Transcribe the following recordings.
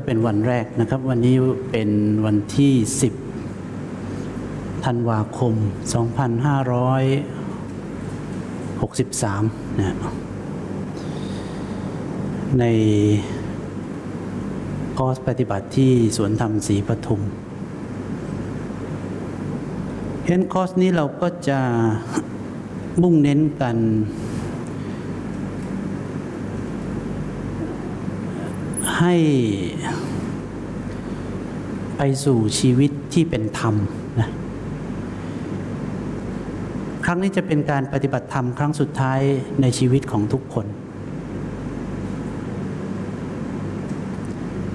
ก็เป็นวันแรกนะครับ วันนี้เป็นวันที่ 10ธันวาคม 2563นะในคอร์สปฏิบัติที่สวนธรรมศรีปทุมเห็นคอร์สนี้เราก็จะมุ่งเน้นกันให้ ไปสู่ชีวิตที่เป็นธรรมนะครั้งนี้จะเป็นการปฏิบัติธรรมครั้งสุดท้ายในชีวิตของทุกคน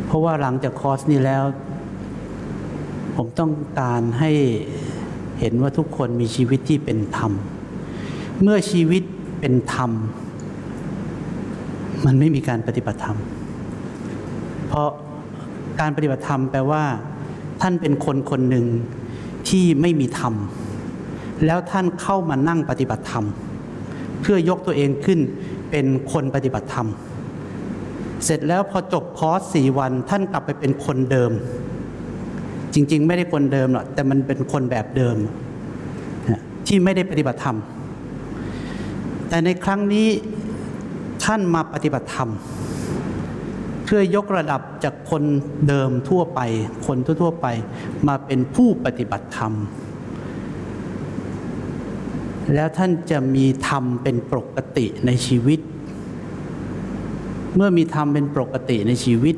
เพราะว่าหลังจากคอร์สนี้แล้ว ผมต้องการให้เห็นว่าทุกคนมีชีวิตที่เป็นธรรม เมื่อชีวิตเป็นธรรม มันไม่มีการปฏิบัติธรรม เพราะการปฏิบัติธรรมแปลว่า ท่านเป็นคนคนหนึ่งที่ไม่มีธรรม แล้วท่านเข้ามานั่งปฏิบัติธรรม เพื่อยกตัวเองขึ้นเป็นคนปฏิบัติธรรม เสร็จแล้วพอจบคอร์สสี่วันท่านกลับไปเป็นคนเดิม จริง ๆ ไม่ได้คนเดิมหรอกแต่มันเป็นคนแบบเดิม ที่ไม่ได้ปฏิบัติธรรม แต่ในครั้งนี้ท่านมาปฏิบัติธรรมเพื่อยกระดับจากคนเดิมทั่วไป คนทั่วๆไปมาเป็นผู้ปฏิบัติธรรม แล้วท่านจะมีธรรมเป็นปกติในชีวิต เมื่อมีธรรมเป็นปกติในชีวิต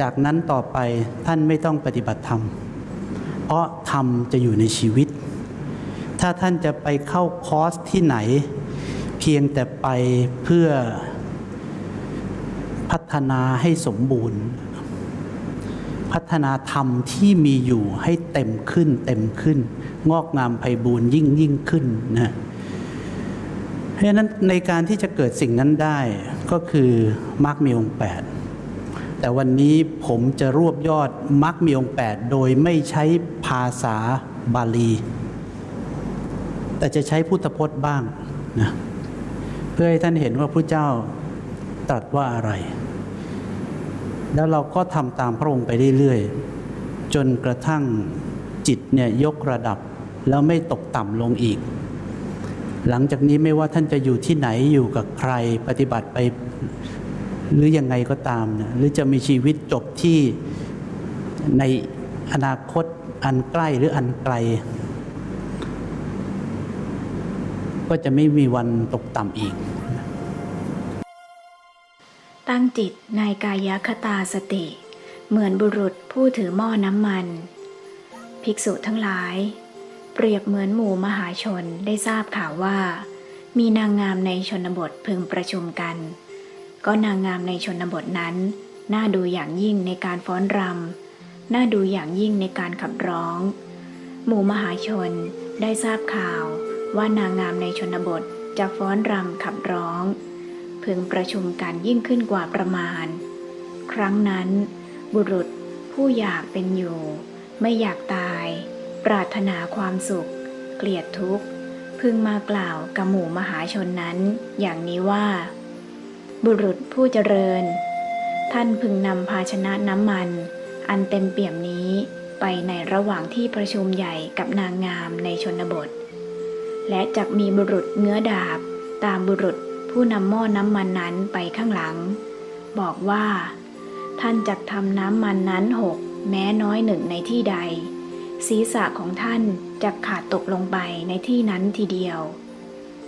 จากนั้นต่อไปท่านไม่ต้องปฏิบัติธรรม เพราะธรรมจะอยู่ในชีวิต ถ้าท่านจะไปเข้าคอร์สที่ไหน เพียงแต่ไปเพื่อ พัฒนาให้สมบูรณ์ พัฒนาธรรมที่มีอยู่ให้เต็มขึ้นเต็มขึ้น งอกงามไพบูรณ์ยิ่งยิ่งขึ้นนะเพราะฉะนั้นในการที่จะเกิดสิ่งนั้นได้ก็คือมรรคมีองค์แปดแต่วันนี้ผมจะรวบยอดมรรคมีองค์แปดโดยไม่ใช้ภาษาบาลี แต่จะใช้พุทธพจน์บ้างนะเพื่อให้ท่านเห็นว่าพระเจ้าตรัสว่าอะไร แล้วเราก็ทำตามพระองค์ไปเรื่อยๆ จนกระทั่งจิตเนี่ยยกระดับแล้วไม่ตกต่ำลงอีก หลังจากนี้ไม่ว่าท่านจะอยู่ที่ไหนอยู่กับใครปฏิบัติไปหรือยังไงก็ตามนะหรือจะมีชีวิตจบที่ในอนาคตอันใกล้หรืออันไกล ก็จะไม่มีวันตกต่ำอีก ตั้งจิตในกายคตาสติ เหมือนบุรุษผู้ถือหม้อน้ำมัน ภิกษุทั้งหลาย เปรียบเหมือนหมู่มหาชนได้ทราบข่าวว่า มีนางงามในชนบทพึงประชุมกัน ก็นางงามในชนบทนั้น น่าดูอย่างยิ่งในการฟ้อนรำน่าดูอย่างยิ่งในการขับร้อง หมู่มหาชนได้ทราบข่าวว่านางงามในชนบทจะฟ้อนรำขับร้อง พึงประชุมกันยิ่งขึ้นกว่าประมาณ ครั้งนั้น บุรุษผู้อยากเป็นอยู่ ไม่อยากตาย ปรารถนาความสุข เกลียดทุกข์ พึงมากล่าวกับหมู่มหาชนนั้น อย่างนี้ว่า บุรุษผู้เจริญ ท่านพึงนำภาชนะน้ำมัน อันเต็มเปี่ยมนี้ไปในระหว่างที่ประชุมใหญ่กับนางงามในชนบท และจักมีบุรุษเงื้อดาบตามบุรุษ ผู้นำหม้อน้ำมันนั้นไปข้างหลัง บอกว่า ท่านจักทำน้ำมันนั้นหกแม้น้อยหนึ่งในที่ใด ศีรษะของท่านจะขาดตกลงไปในที่นั้นทีเดียว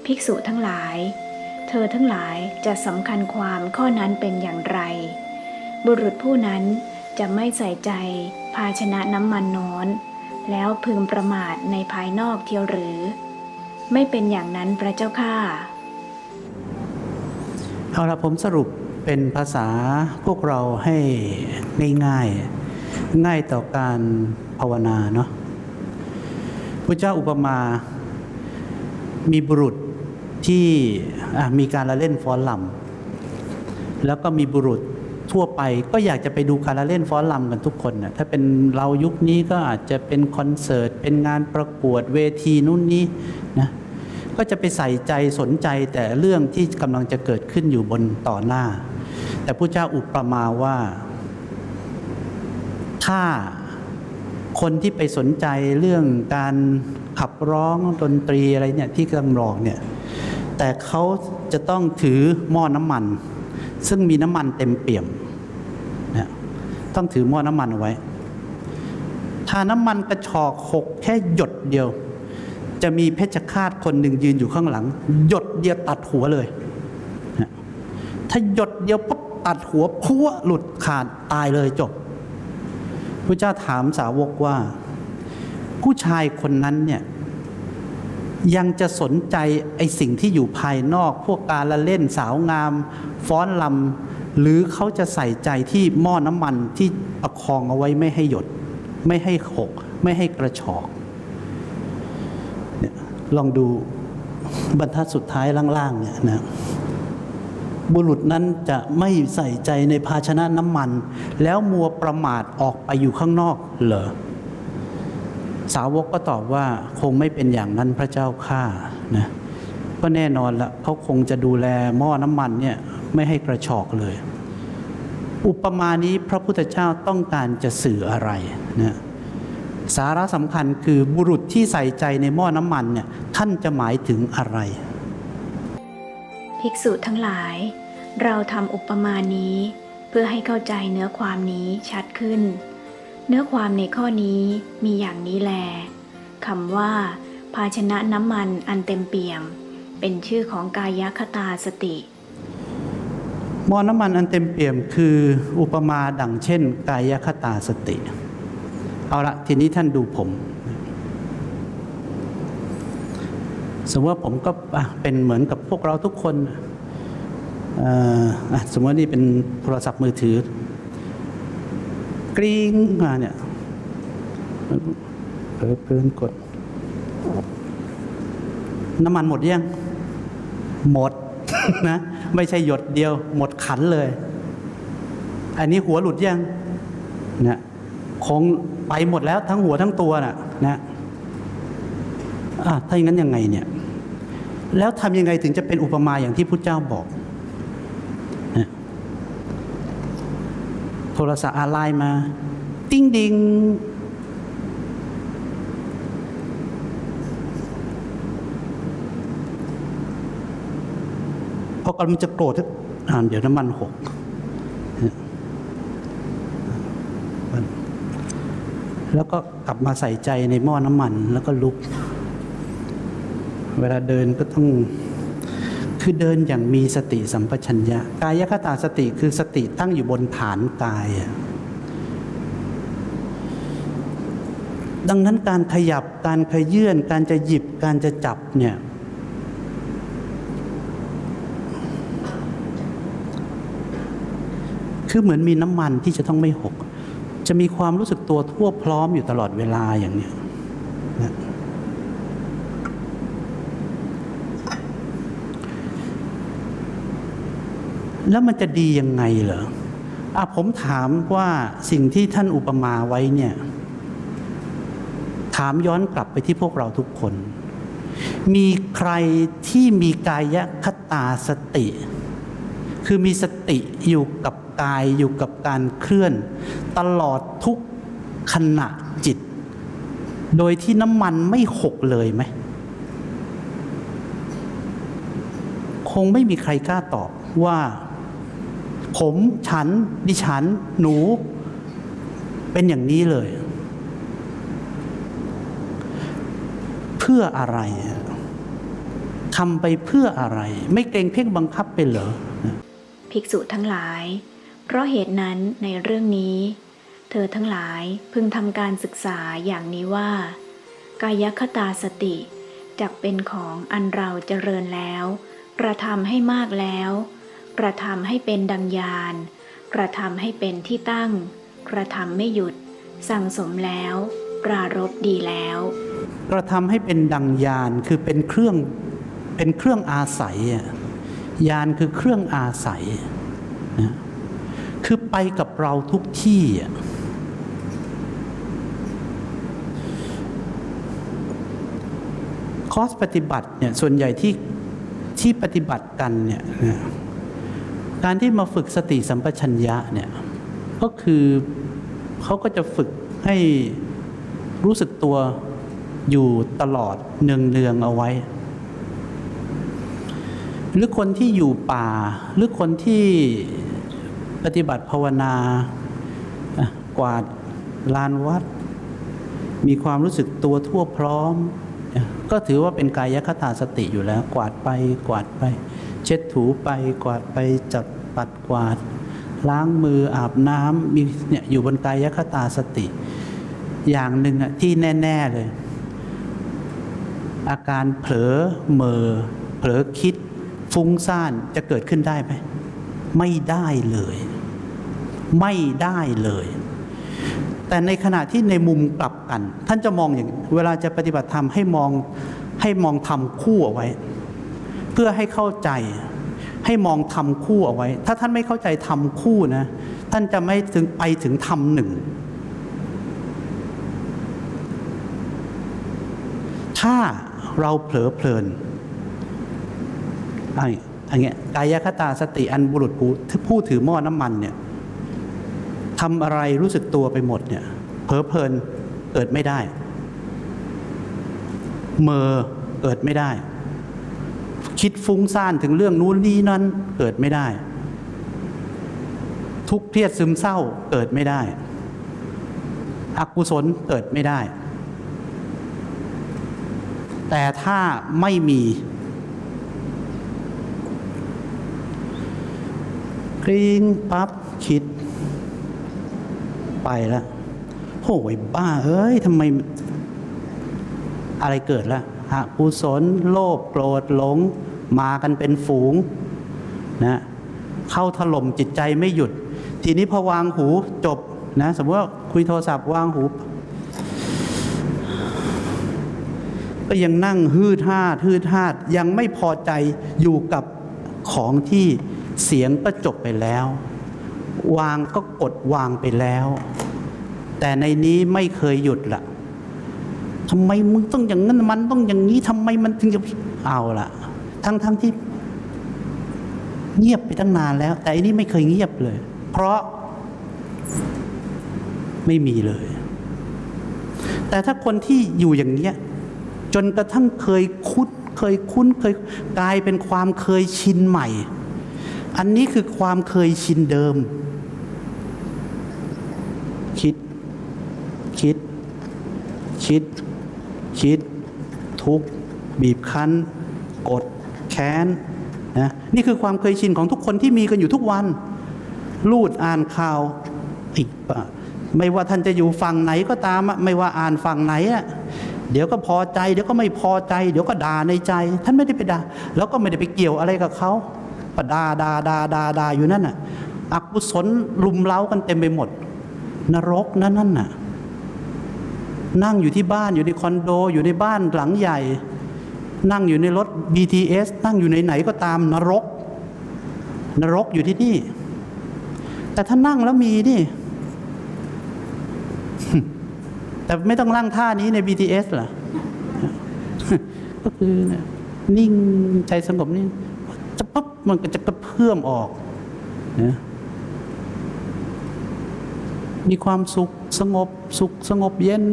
ภิกษุทั้งหลาย เธอทั้งหลายจะสำคัญความข้อนั้นเป็นอย่างไร บุรุษผู้นั้นจะไม่ใส่ใจภาชนะน้ำมันน้อน แล้วพึงประมาทในภายนอกเทียวหรือ ไม่เป็นอย่างนั้นพระเจ้าข้า เอาละผมสรุปเป็นภาษาพวกเราให้ง่ายๆง่ายต่อการภาวนาเนาะพระเจ้าอุปมา มีบุรุษที่มีการละเล่นฟ้อนลำแล้วก็มีบุรุษทั่วไปก็อยากจะไปดูการละเล่นฟ้อนลำกันทุกคนนะถ้าเป็นเรายุคนี้ก็อาจจะเป็นคอนเสิร์ต เป็นงานประกวดเวทีนู่นนี่นะ ก็จะไปใส่ใจสนใจแต่เรื่องที่กำลังจะเกิดขึ้นอยู่บนต่อหน้า แต่พระเจ้าอุปมาว่า ถ้าคนที่ไปสนใจเรื่องการขับร้องดนตรีอะไรเนี่ยที่กำลังร้องเนี่ยแต่เขาจะต้องถือหม้อน้ำมัน ซึ่งมีน้ำมันเต็มเปี่ยมนะต้องถือหม้อน้ำมันเอาไว้ ถ้าน้ำมันกระชอกหกแค่หยดเดียว จะมีเพชฌฆาตคนหนึ่งยืนอยู่ข้างหลัง หยดเดียวตัดหัวเลย ถ้าหยดเดียวปุ๊บตัดหัวพัวหลุดขาดตายเลยจบพระเจ้าถามสาวกว่า ผู้ชายคนนั้นเนี่ยยังจะสนใจไอ้สิ่งที่อยู่ภายนอก พวกการละเล่นสาวงาม ฟ้อนลำหรือเขาจะใส่ใจที่หม้อน้ำมันที่ประคองเอาไว้ไม่ให้หยด ไม่ให้หก ไม่ให้กระชอก ลองดูบรรทัดสุดท้ายล่างๆเนี่ยนะบุรุษนั้นจะไม่ใส่ใจในภาชนะน้ำมัน แล้วมัวประมาทออกไปอยู่ข้างนอกเหรอสาวกก็ตอบว่าคงไม่เป็นอย่างนั้นพระเจ้าข้านะก็แน่นอนละเขาคงจะดูแลหม้อน้ำมันเนี่ยไม่ให้กระชอกเลย อุปมานี้พระพุทธเจ้าต้องการจะสื่ออะไรนะ สาระสำคัญคือบุรุษที่ใส่ใจในหม้อน้ำมันเนี่ยท่านจะหมายถึงอะไร ภิกษุทั้งหลาย เราทำอุปมานี้ เพื่อให้เข้าใจเนื้อความนี้ชัดขึ้น เนื้อความในข้อนี้มีอย่างนี้แลคำว่า ภาชนะน้ำมันอันเต็มเปี่ยม เป็นชื่อของกายคตาสติหม้อน้ำมันอันเต็มเปี่ยมคืออุปมาดังเช่น กายคตาสติ เอาละทีนี้ท่านดูผม สมมติว่าผมก็เป็นเหมือนกับพวกเราทุกคนสมมติว่านี่เป็นโทรศัพท์มือถือ กริ้งมาเนี่ยเพิ่เพิ่นกด น้ำมันหมดยัง หมดนะ ไม่ใช่หยดเดียว หมดขันเลย อันนี้หัวหลุดยังนะค งไปหมดแล้วทั้งหัวทั้งตัวน่ะนะะถ้าอย่างนั้นยังไงเนี่ย แล้วทำยังไงถึงจะเป็นอุปมาอย่างที่พุทธเจ้าบอกนะโทรศัพท์อาไลน์มา ติ้งดิงพอกำลังจะโกรธอ่าเดี๋ยวน้ำมันหกมัน แล้วก็กลับมาใส่ใจในหม้อน้ำมันแล้วก็ลุก เวลาเดินก็ต้องคือเดินอย่างมีสติสัมปชัญญะ กายคตาสติคือสติตั้งอยู่บนฐานกาย ดังนั้นการขยับการขยื่นการจะหยิบการจะจับเนี่ยคือเหมือนมีน้ำมันที่จะต้องไม่หก จะมีความรู้สึกตัวทั่วพร้อมอยู่ตลอดเวลาอย่างนี้นะแล้วมันจะดียังไงเหรออะผมถามว่าสิ่งที่ท่านอุปมาไว้เนี่ย ถามย้อนกลับไปที่พวกเราทุกคน มีใครที่มีกายคตาสติ คือมีสติอยู่กับกายอยู่กับการเคลื่อน ตลอดทุกขณะจิต โดยที่น้ำมันไม่หกเลยไหม คงไม่มีใครกล้าตอบว่า ผมฉัน ดิฉัน หนู เป็นอย่างนี้เลย เพื่ออะไรทำไปเพื่ออะไร ไม่เกรงเพ่งบังคับไปเหรอ ภิกษุทั้งหลาย เพราะเหตุนั้นในเรื่องนี้ เธอทั้งหลายพึงทำการศึกษาอย่างนี้ว่า กายคตาสติจักเป็นของอันเราเจริญแล้ว กระทำให้มากแล้ว กระทำให้เป็นดังยาน กระทำให้เป็นที่ตั้ง กระทำไม่หยุด สั่งสมแล้ว ปรารบดีแล้ว กระทำให้เป็นดังยานคือเป็นเครื่องเป็นเครื่องอาศัยยานคือเครื่องอาศัยนะคือไปกับเราทุกที่อะ คอร์สปฏิบัติเนี่ยส่วนใหญ่ที่ที่ปฏิบัติกันเนี่ยการที่มาฝึกสติสัมปชัญญะเนี่ยก็คือเขาก็จะฝึกให้รู้สึกตัวอยู่ตลอดเนืองๆเอาไว้ หรือคนที่อยู่ป่า หรือคนที่ปฏิบัติภาวนา กวาดลานวัด มีความรู้สึกตัวทั่วพร้อม ก็ถือว่าเป็นกายคตาสติอยู่แล้ว กวาดไปกวาดไป เช็ดถูไปกวาดไปจัดปัดกวาด ล้างมืออาบน้ำมีเนี่ยอยู่บนกายคตาสติ อย่างหนึ่งอะที่แน่ ๆเลย อาการเผลอเมอเผลอคิดฟุ้งซ่านจะเกิดขึ้นได้ไหมไม่ได้เลย ไม่ได้เลย แต่ในขณะที่ในมุมกลับกัน ท่านจะมองอย่างเวลาจะปฏิบัติธรรมให้มองให้มองทำคู่เอาไว้ เพื่อให้เข้าใจให้มองทำคู่เอาไว้ ถ้าท่านไม่เข้าใจทำคู่นะ ท่านจะไม่ถึงไปถึงทำหนึ่ง ถ้าเราเผลอเพลินไอ้อันเงี้ยกายคตาสติอันบุรุษผู้ผู้ถือหม้อน้ำมันเนี่ย ทำอะไรรู้สึกตัวไปหมดเนี่ยเผลอเพลินเกิดไม่ได้ เมอเกิดไม่ได้ คิดฟุ้งซ่านถึงเรื่องนู้นนี้นั้นเกิดไม่ได้ ทุกข์เครียดซึมเศร้าเกิดไม่ได้ อกุศลเกิดไม่ได้ แต่ถ้าไม่มีกรีงปั๊บ ไปแล้วโอ้ยบ้า เอ้ยทำไมอะไรเกิดล้วอกุศลโลภโกรธหลง มากันเป็นฝูงนะเข้าถล่มจิตใจไม่หยุด ทีนี้พอวางหูจบนะ สมมติว่าคุยโทรศัพท์วางหู ก็ยังนั่งฮืดฮาดฮืดฮาดยังไม่พอใจอยู่กับของที่เสียงก็จบไปแล้ว วางก็กดวางไปแล้ว แต่ในนี้ไม่เคยหยุดละทำไมมึงต้องอย่างนั้นมันต้องอย่างนี้ทำไมมันถึงจะเอาละทั้งทั้งที่ เงียบไปตั้งนานแล้ว แต่อันนี้ไม่เคยเงียบเลย เพราะไม่มีเลย แต่ถ้าคนที่อยู่อย่างเนี้ยจนกระทั่งเคยคุ้นเคยคุ้นเคยกลายเป็นความเคยชินใหม่ อันนี้คือความเคยชินเดิม คิด คิด คิด คิด ทุกบีบคั้น กด แค้นนะนี่คือความเคยชินของทุกคนที่มีกันอยู่ทุกวัน ลูดอ่านข่าวอีกปะไม่ว่าท่านจะอยู่ฝั่งไหนก็ตาม ไม่ว่าอ่านฝั่งไหนอะเดี๋ยวก็พอใจ เดี๋ยวก็ไม่พอใจ เดี๋ยวก็ด่าในใจ ท่านไม่ได้ไปด่าแล้วก็ไม่ได้ไปเกี่ยวอะไรกับเขา ก็ดาดาดาดาดาอยู่นั่นน่ะอกุศลลุมเล้ากันเต็มไปหมด นรกนั่นนั่นน่ะ นั่งอยู่ที่บ้านอยู่ในคอนโด อยู่ในบ้านหลังใหญ่ นั่งอยู่ในรถ BTS นั่งอยู่ไหนๆก็ตามนรก นรกอยู่ที่นี่ แต่ถ้านั่งแล้วมีนี่ แต่ไม่ต้องนั่งท่านี้ใน BTS เหรอก็คือนิ่งใจสงบนี่จะปั๊บ มันก็จะกระเพื่อมออกนะมีความสุขสงบสุขสงบเย็น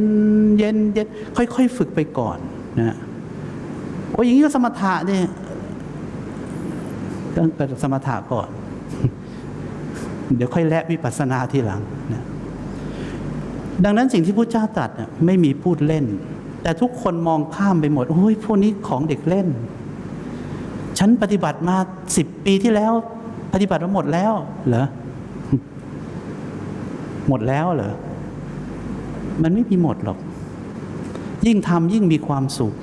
เย็นเย็นค่อย ๆ ฝึกไปก่อนนะโอ้ยอย่างนี้ก็สมถะเนี่ยก็เกิดสมถะก่อน เดี๋ยวค่อยแลกวิปัสสนาทีหลังนะดังนั้นสิ่งที่พระเจ้าตรัสไม่มีพูดเล่น แต่ทุกคนมองข้ามไปหมดโอ้ยพวกนี้ของเด็กเล่น ฉันปฏิบัติมาสิบปีที่แล้ว ปฏิบัติมาหมดแล้ว เหรอ หมดแล้วเหรอ มันไม่มีหมดหรอก ยิ่งทำยิ่งมีความสุข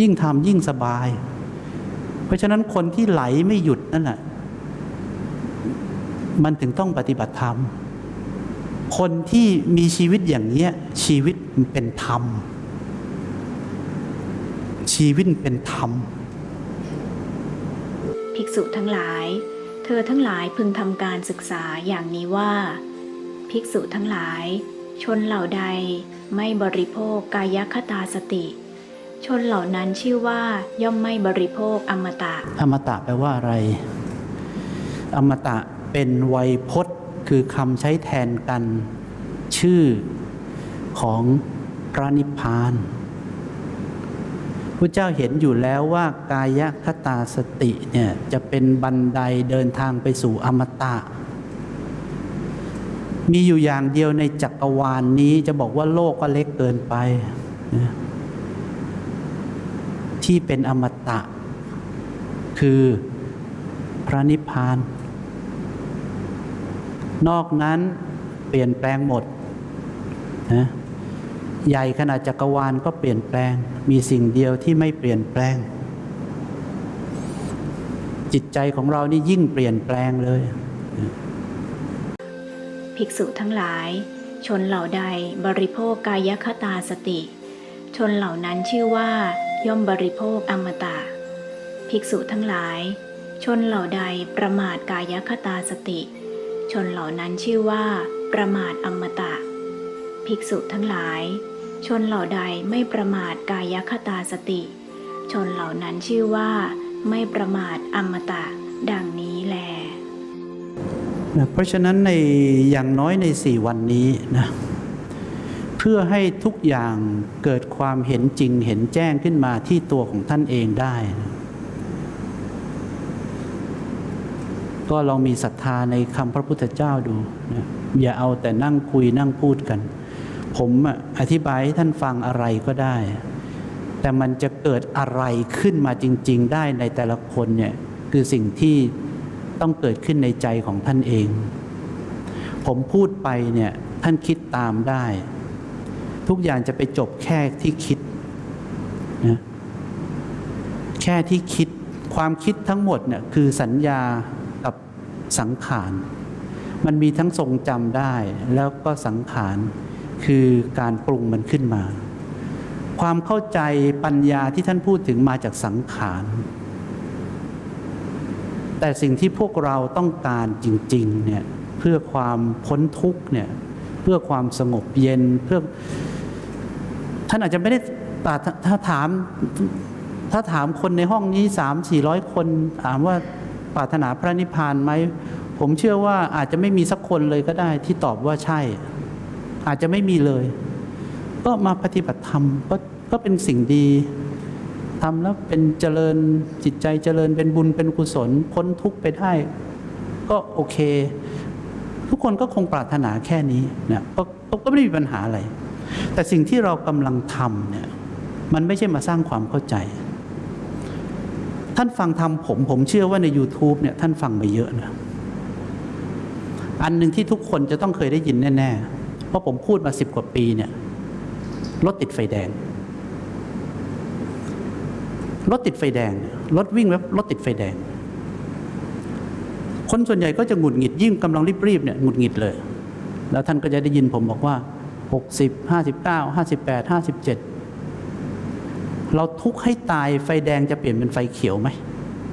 ยิ่งทำยิ่งสบาย เพราะฉะนั้นคนที่ไหลไม่หยุดนั่นแหละมันถึงต้องปฏิบัติธรรม คนที่มีชีวิตอย่างเนี้ย ชีวิตเป็นธรรม ชีวิตเป็นธรรม ภิกษุทั้งหลาย เธอทั้งหลายพึงทำการศึกษาอย่างนี้ว่า ภิกษุทั้งหลาย ชนเหล่าใดไม่บริโภคกายคตาสติ ชนเหล่านั้นชื่อว่าย่อมไม่บริโภคอมตะ อมตะแปลว่าอะไร อมตะเป็นไวยพจน์คือคำใช้แทนกันชื่อของพระนิพพาน พระเจ้าเห็นอยู่แล้วว่ากายคตาสติเนี่ยจะเป็นบันไดเดินทางไปสู่อมตะ มีอยู่อย่างเดียวในจักรวาลนนี้จะบอกว่าโลกก็เล็กเกินไป ที่เป็นอมตะ คือพระนิพพาน นอกนั้นเปลี่ยนแปลงหมดนะ ใหญ่ขนาดจักรวาลก็เปลี่ยนแปลง มีสิ่งเดียวที่ไม่เปลี่ยนแปลง จิตใจของเรานี่ยิ่งเปลี่ยนแปลงเลย ภิกษุทั้งหลาย ชนเหล่าใดบริโภคกายคตาสติ ชนเหล่านั้นชื่อว่า ย่อมบริโภคอมตะ ภิกษุทั้งหลาย ชนเหล่าใดประมาทกายคตาสติ ชนเหล่านั้นชื่อว่า ประมาทอมตะ ภิกษุทั้งหลาย ชนเหล่าใดไม่ประมาทกายคตาสติ ชนเหล่านั้นชื่อว่า ไม่ประมาทอมตะ ดังนี้แลนะเพราะฉะนั้นในอย่างน้อยในสี่วันนี้นะเพื่อให้ทุกอย่างเกิดความเห็นจริงเห็นแจ้งขึ้นมาที่ตัวของท่านเองได้นะก็ลองมีศรัทธาในคำพระพุทธเจ้าดูนะอย่าเอาแต่นั่งคุยนั่งพูดกัน ผมอธิบายให้ท่านฟังอะไรก็ได้ แต่มันจะเกิดอะไรขึ้นมาจริง ๆ ได้ในแต่ละคนเนี่ยคือสิ่งที่ต้องเกิดขึ้นในใจของท่านเอง ผมพูดไปเนี่ยท่านคิดตามได้ ทุกอย่างจะไปจบแค่ที่คิดนะแค่ที่คิดความคิดทั้งหมดเนี่ยคือสัญญากับสังขาร มันมีทั้งทรงจำได้แล้วก็สังขาร คือการปรุงมันขึ้นมา ความเข้าใจปัญญาที่ท่านพูดถึงมาจากสังขารแต่สิ่งที่พวกเราต้องการจริงๆเนี่ยเพื่อความพ้นทุกข์เนี่ยเพื่อความสงบเย็นเพื่อท่านอาจจะไม่ได้ปาถ้าถามถ้าถามคนในห้องนี้สามสี่ร้อยคน ถามว่าปรารถนาพระนิพพานไหม ผมเชื่อว่าอาจจะไม่มีสักคนเลยก็ได้ที่ตอบว่าใช่ อาจจะไม่มีเลย ก็มาปฏิบัติธรรมก็ก็เป็นสิ่งดีทำแล้วเป็นเจริญจิตใจเจริญเป็นบุญเป็นกุศลพ้นทุกข์ไปได้ ก็โอเค ทุกคนก็คงปรารถนาแค่นี้เนี่ยก็ก็ไม่ได้มีปัญหาอะไร แต่สิ่งที่เรากำลังทำเนี่ยมันไม่ใช่มาสร้างความเข้าใจ ท่านฟังทำผมผมเชื่อว่าใน YouTube เนี่ยท่านฟังไปเยอะนะอันหนึ่งที่ทุกคนจะต้องเคยได้ยินแน่ ๆ เพราะผมพูดมาสิบกว่าปีเนี่ยรถติดไฟแดง รถติดไฟแดง รถวิ่งแล้วรถติดไฟแดง คนส่วนใหญ่ก็จะหงุดหงิดยิ่งกำลังรีบๆเนี่ยหงุดหงิดเลย แล้วท่านก็จะได้ยินผมบอกว่า 60 59 58 57 เราทุกข์ให้ตายไฟแดงจะเปลี่ยนเป็นไฟเขียวไหม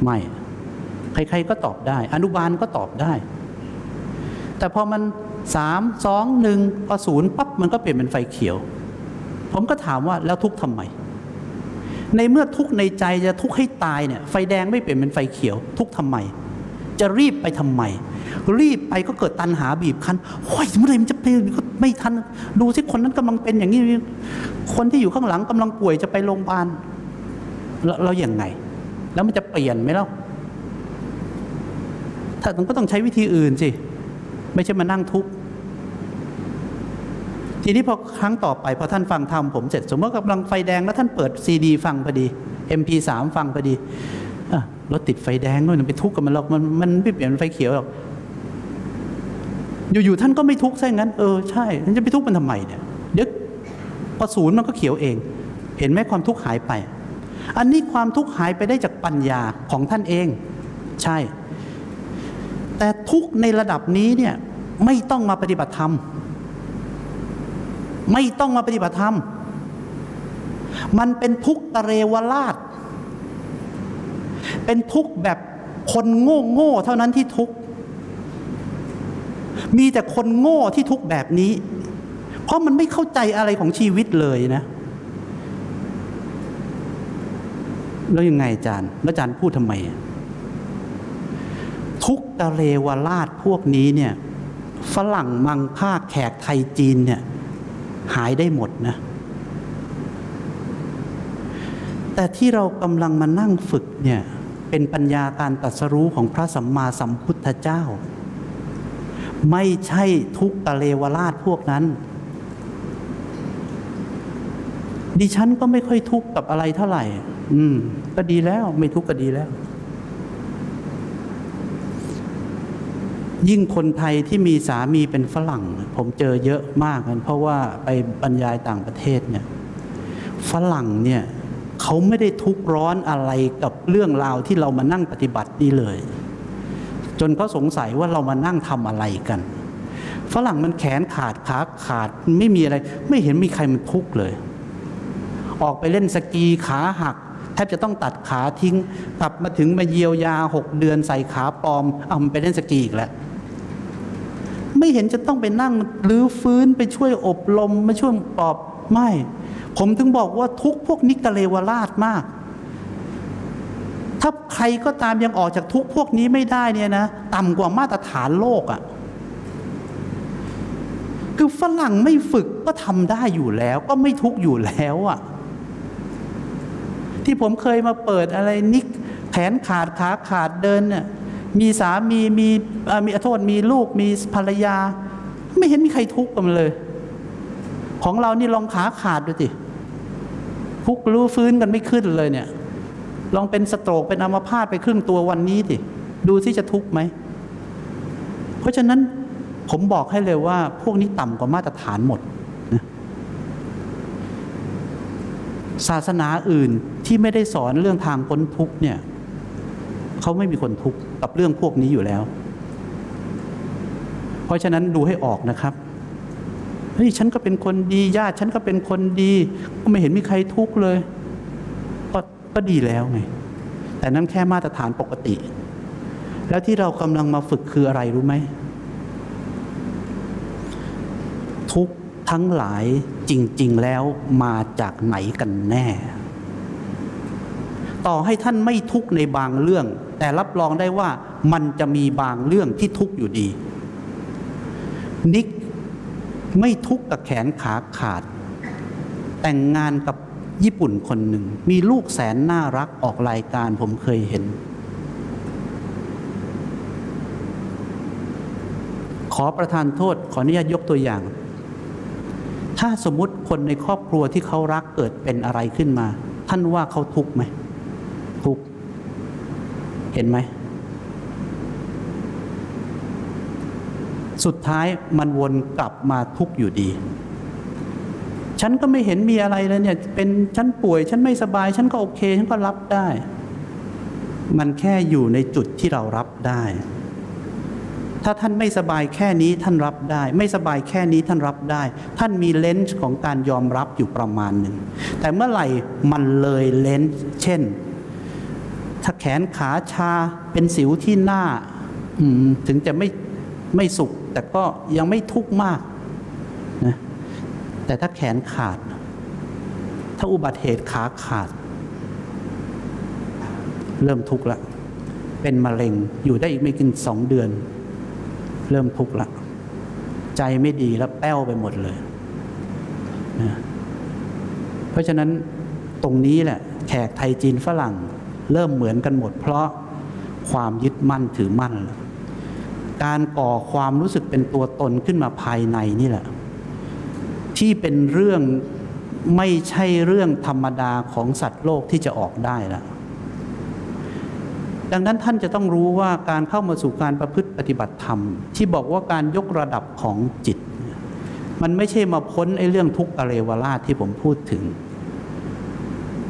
ไม่ ใครๆก็ตอบได้ อนุบาลก็ตอบได้ แต่พอมันสามสองหนึ่งพอศูนย์ปั๊บมันก็เปลี่ยนเป็นไฟเขียว ผมก็ถามว่าแล้วทุกทำไม ในเมื่อทุกในใจจะทุกให้ตายเนี่ยไฟแดงไม่เปลี่ยนเป็นไฟเขียว ทุกทำไม จะรีบไปทำไม รีบไปก็เกิดตันหาบีบคั้นโอ้ยเมื่อไรมันจะเป็นไม่ทันดูสิคนนั้นกำลังเป็นอย่างนี้ คนที่อยู่ข้างหลังกำลังป่วยจะไปโรงพยาบาลแล้วเราอย่างไง แล้วมันจะเปลี่ยนไหมเล่าถ้ามันก็ต้องใช้วิธีอื่นสิ ไม่ใช่มานั่งทุกข์ทีนี้พอครั้งต่อไปพอท่านฟังธรรมผมเสร็จ สมมติกำลังไฟแดงแล้วท่านเปิดซีดี ฟังพอดี MP3 ฟังพอดีรถติดไฟแดงก็ไม่ต้องไปทุกข์กับมันหรอกมันมันไม่เปลี่ยนไฟเขียวหรอกอยู่ๆท่านก็ไม่ทุกข์ซะงั้นเออใช่ท่านจะไปทุกข์มันทำไมเนี่ยเดี๋ยวพอศูนย์มันก็เขียวเอง เห็นไหมความทุกข์หายไป อันนี้ความทุกข์หายไปได้จากปัญญาของท่านเอง ใช่ แต่ทุกในระดับนี้เนี่ยไม่ต้องมาปฏิบัติธรรม ไม่ต้องมาปฏิบัติธรรม มันเป็นทุกตะเรวราช เป็นทุกแบบคนโง่โง่เท่านั้นที่ทุกมีแต่คนโง่ที่ทุกแบบนี้ เพราะมันไม่เข้าใจอะไรของชีวิตเลยนะ แล้วยังไงอาจารย์ แล้วอาจารย์พูดทำไม ทุกตะเลวราชพวกนี้เนี่ยฝรั่งมังค่าแขกไทยจีนเนี่ยหายได้หมดนะ แต่ที่เรากำลังมานั่งฝึกเนี่ยเป็นปัญญาการตรัสรู้ของพระสัมมาสัมพุทธเจ้า ไม่ใช่ทุกตะเลวราชพวกนั้น ดิฉันก็ไม่ค่อยทุกข์กับอะไรเท่าไหร่ อืม ก็ดีแล้วไม่ทุกข์ก็ดีแล้ว ยิ่งคนไทยที่มีสามีเป็นฝรั่ง ผมเจอเยอะมากกันเพราะว่าไปบรรยายต่างประเทศเนี่ยฝรั่งเนี่ยเขาไม่ได้ทุกร้อนอะไรกับเรื่องราวที่เรามานั่งปฏิบัตินี่เลย จนเขาสงสัยว่าเรามานั่งทำอะไรกัน ฝรั่งมันแขนขาดขาขาดไม่มีอะไรไม่เห็นมีใครมันทุกข์เลย ออกไปเล่นสกีขาหักแทบจะต้องตัดขาทิ้ง กลับมาถึงมาเยียวยาหกเดือนใส่ขาปลอมเอามันไปเล่นสกีอีกแล้ว ไม่เห็นจะต้องไปนั่งรื้อฟื้นไปช่วยอบรมมาช่วยปอบไม่ ผมถึงบอกว่าทุกพวกนิกเลวราชมาก ถ้าใครก็ตามยังออกจากทุกพวกนี้ไม่ได้เนี่ยนะต่ำกว่ามาตรฐานโลกอะ่ะคือฝรั่งไม่ฝึกก็ทำได้อยู่แล้ว ก็ไม่ทุกอยู่แล้วอะ่ะที่ผมเคยมาเปิดอะไรนิกแขนขาดขาขาดเดินเนี่ย มีสามีมีมีอโทษมีลูกมีภรรยา ไม่เห็นมีใครทุกข์กันเลย ของเรานี่ลองขาขาดดูสิทุกรู้ฟื้นกันไม่ขึ้นเลยเนี่ย ลองเป็นสโตรกเป็นอัมพาตไปครึ่งตัววันนี้สิดูสิจะทุกข์ไหม เพราะฉะนั้นผมบอกให้เลยว่า พวกนี้ต่ำกว่ามาตรฐานหมดนะศาสนาอื่นที่ไม่ได้สอนเรื่องทางพ้นทุกข์เนี่ย เขาไม่มีคนทุกข์กับเรื่องพวกนี้อยู่แล้ว เพราะฉะนั้นดูให้ออกนะครับเฮ้ยฉันก็เป็นคนดีญาติฉันก็เป็นคนดีก็ไม่เห็นมีใครทุกข์เลยก็ก็ดีแล้วไงแต่นั้นแค่มาตรฐานปกติ แล้วที่เรากำลังมาฝึกคืออะไรรู้ไหมทุกข์ทั้งหลายจริง ๆ แล้วมาจากไหนกันแน่ ต่อให้ท่านไม่ทุกข์ในบางเรื่อง แต่รับรองได้ว่ามันจะมีบางเรื่องที่ทุกข์อยู่ดี นิกไม่ทุกข์กับแขนขาขาด แต่งงานกับญี่ปุ่นคนหนึ่ง มีลูกแสนน่ารักออกรายการผมเคยเห็น ขอประทานโทษขออนุญาตยกตัวอย่าง ถ้าสมมุติคนในครอบครัวที่เขารักเกิดเป็นอะไรขึ้นมา ท่านว่าเขาทุกข์ไหม เห็นไหม สุดท้ายมันวนกลับมาทุกอยู่ดี ฉันก็ไม่เห็นมีอะไรเลยเนี่ยเป็นฉันป่วย ฉันไม่สบาย ฉันก็โอเค ฉันก็รับได้ มันแค่อยู่ในจุดที่เรารับได้ ถ้าท่านไม่สบายแค่นี้ท่านรับได้ ไม่สบายแค่นี้ท่านรับได้ ท่านมีเลนส์ของการยอมรับอยู่ประมาณหนึ่งแต่เมื่อไหร่มันเลยเลนส์เช่น ถ้าแขนขาชาเป็นสิวที่หน้าถึงจะไม่ไม่สุขแต่ก็ยังไม่ทุกข์มากนะแต่ถ้าแขนขาด ถ้าอุบัติเหตุขาขาด เริ่มทุกข์ละเป็นมะเร็งอยู่ได้อีกไม่กินสองเดือน เริ่มทุกข์ละใจไม่ดีแล้วแป้วไปหมดเลยนะเพราะฉะนั้นตรงนี้แหละ แขกไทยจีนฝรั่ง เริ่มเหมือนกันหมด เพราะความยึดมั่นถือมั่น การก่อความรู้สึกเป็นตัวตนขึ้นมาภายในนี่แหละ ที่เป็นเรื่องไม่ใช่เรื่องธรรมดาของสัตว์โลกที่จะออกได้ละดังนั้นท่านจะต้องรู้ว่าการเข้ามาสู่การประพฤติปฏิบัติธรรม ที่บอกว่าการยกระดับของจิต มันไม่ใช่มาพ้นไอ้เรื่องทุกขเรวราชที่ผมพูดถึง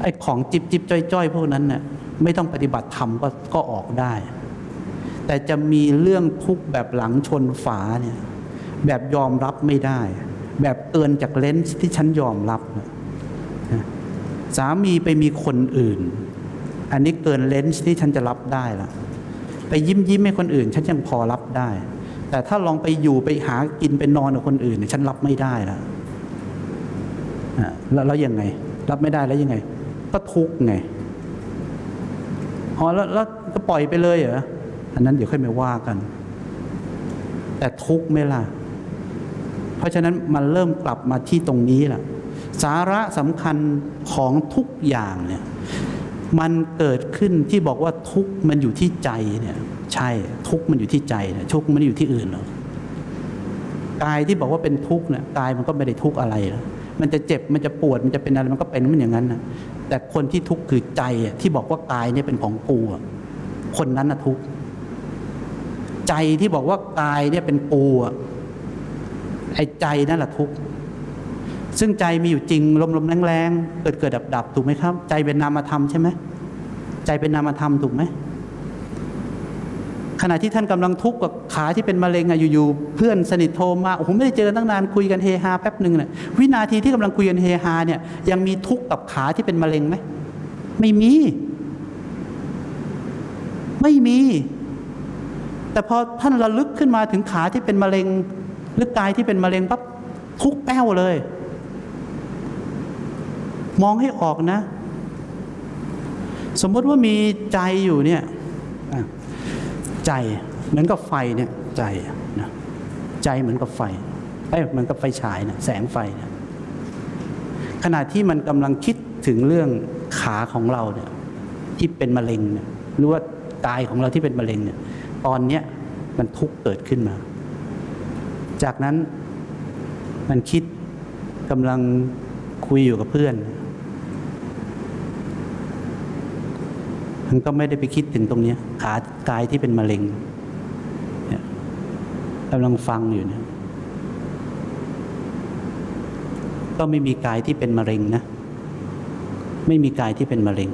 ไอ้ของจิบจิบจ้อยจ้อยพวกนั้นเนี่ย ไม่ต้องปฏิบัติธรรมก็ก็ออกได้ แต่จะมีเรื่องทุกข์แบบหลังชนฝาเนี่ยแบบยอมรับไม่ได้ แบบเตือนจากเลนส์ที่ฉันยอมรับนะสามีไปมีคนอื่น อันนี้เกินเลนส์ที่ฉันจะรับได้ละไปยิ้มยิ้มให้คนอื่น ฉันยังพอรับได้ แต่ถ้าลองไปอยู่ไปหากินไปนอนกับคนอื่นเนี่ยฉันรับไม่ได้ละแล้วยังไง รับไม่ได้แล้วยังไง ก็ทุกไง อ๋อแล้วแล้วก็ปล่อยไปเลยเหรออันนั้นเดี๋ยวค่อยมาว่ากัน แต่ทุกไหมล่ะ เพราะฉะนั้นมันเริ่มกลับมาที่ตรงนี้แหละสาระสำคัญของทุกอย่างเนี่ยมันเกิดขึ้นที่บอกว่าทุกมันอยู่ที่ใจเนี่ยใช่ทุกมันอยู่ที่ใจเนี่ยทุกมันไม่ได้อยู่ที่อื่นหรอกกายที่บอกว่าเป็นทุกข์เนี่ยกายมันก็ไม่ได้ทุกข์อะไรหรอกมันจะเจ็บมันจะปวดมันจะเป็นอะไรมันก็เป็นมันอย่างนั้นนะ แต่คนที่ทุกข์คือใจที่บอกว่ากายเนี่ยเป็นของกูคนนั้นน่ะทุกข์ใจที่บอกว่ากายเนี่ยเป็นกูไอ้ใจนั่นแหละทุกข์ซึ่งใจมีอยู่จริงลมๆแรงๆเกิดเกิดดับๆถูกไหมครับ ใจเป็นนามธรรมใช่ไหมใจเป็นนามธรรมถูกไหม ขณะที่ท่านกำลังทุกข์กับขาที่เป็นมะเร็งอะอยู่ๆเพื่อนสนิทโทรมาโอ้โหไม่ได้เจอตั้งนานคุยกันเฮฮาแป๊บหนึ่งเนี่ยวินาทีที่กำลังคุยกันเฮฮาเนี่ยยังมีทุกข์กับขาที่เป็นมะเร็งไหมไม่มี ไม่มี แต่พอท่านระลึกขึ้นมาถึงขาที่เป็นมะเร็งหรือกายที่เป็นมะเร็งปั๊บทุกแป้วเลย มองให้ออกนะ สมมติว่ามีใจอยู่เนี่ย ใจเหมือนกับไฟเนี่ยใจนะใจเหมือนกับไฟเอ้ยเหมือนกับไฟฉายนะแสงไฟนะขณะที่มันกำลังคิดถึงเรื่องขาของเราเนี่ยที่เป็นมะเร็งเนี่ยหรือว่ากายของเราที่เป็นมะเร็งเนี่ยตอนเนี้ยมันทุกข์เกิดขึ้นมา จากนั้นมันคิดกำลังคุยอยู่กับเพื่อน มันก็ไม่ได้ไปคิดถึงตรงนี้ขากายที่เป็นมะเร็งกำลังฟังอยู่เนี่ยก็ไม่มีกายที่เป็นมะเร็งนะ ไม่มีกายที่เป็นมะเร็ง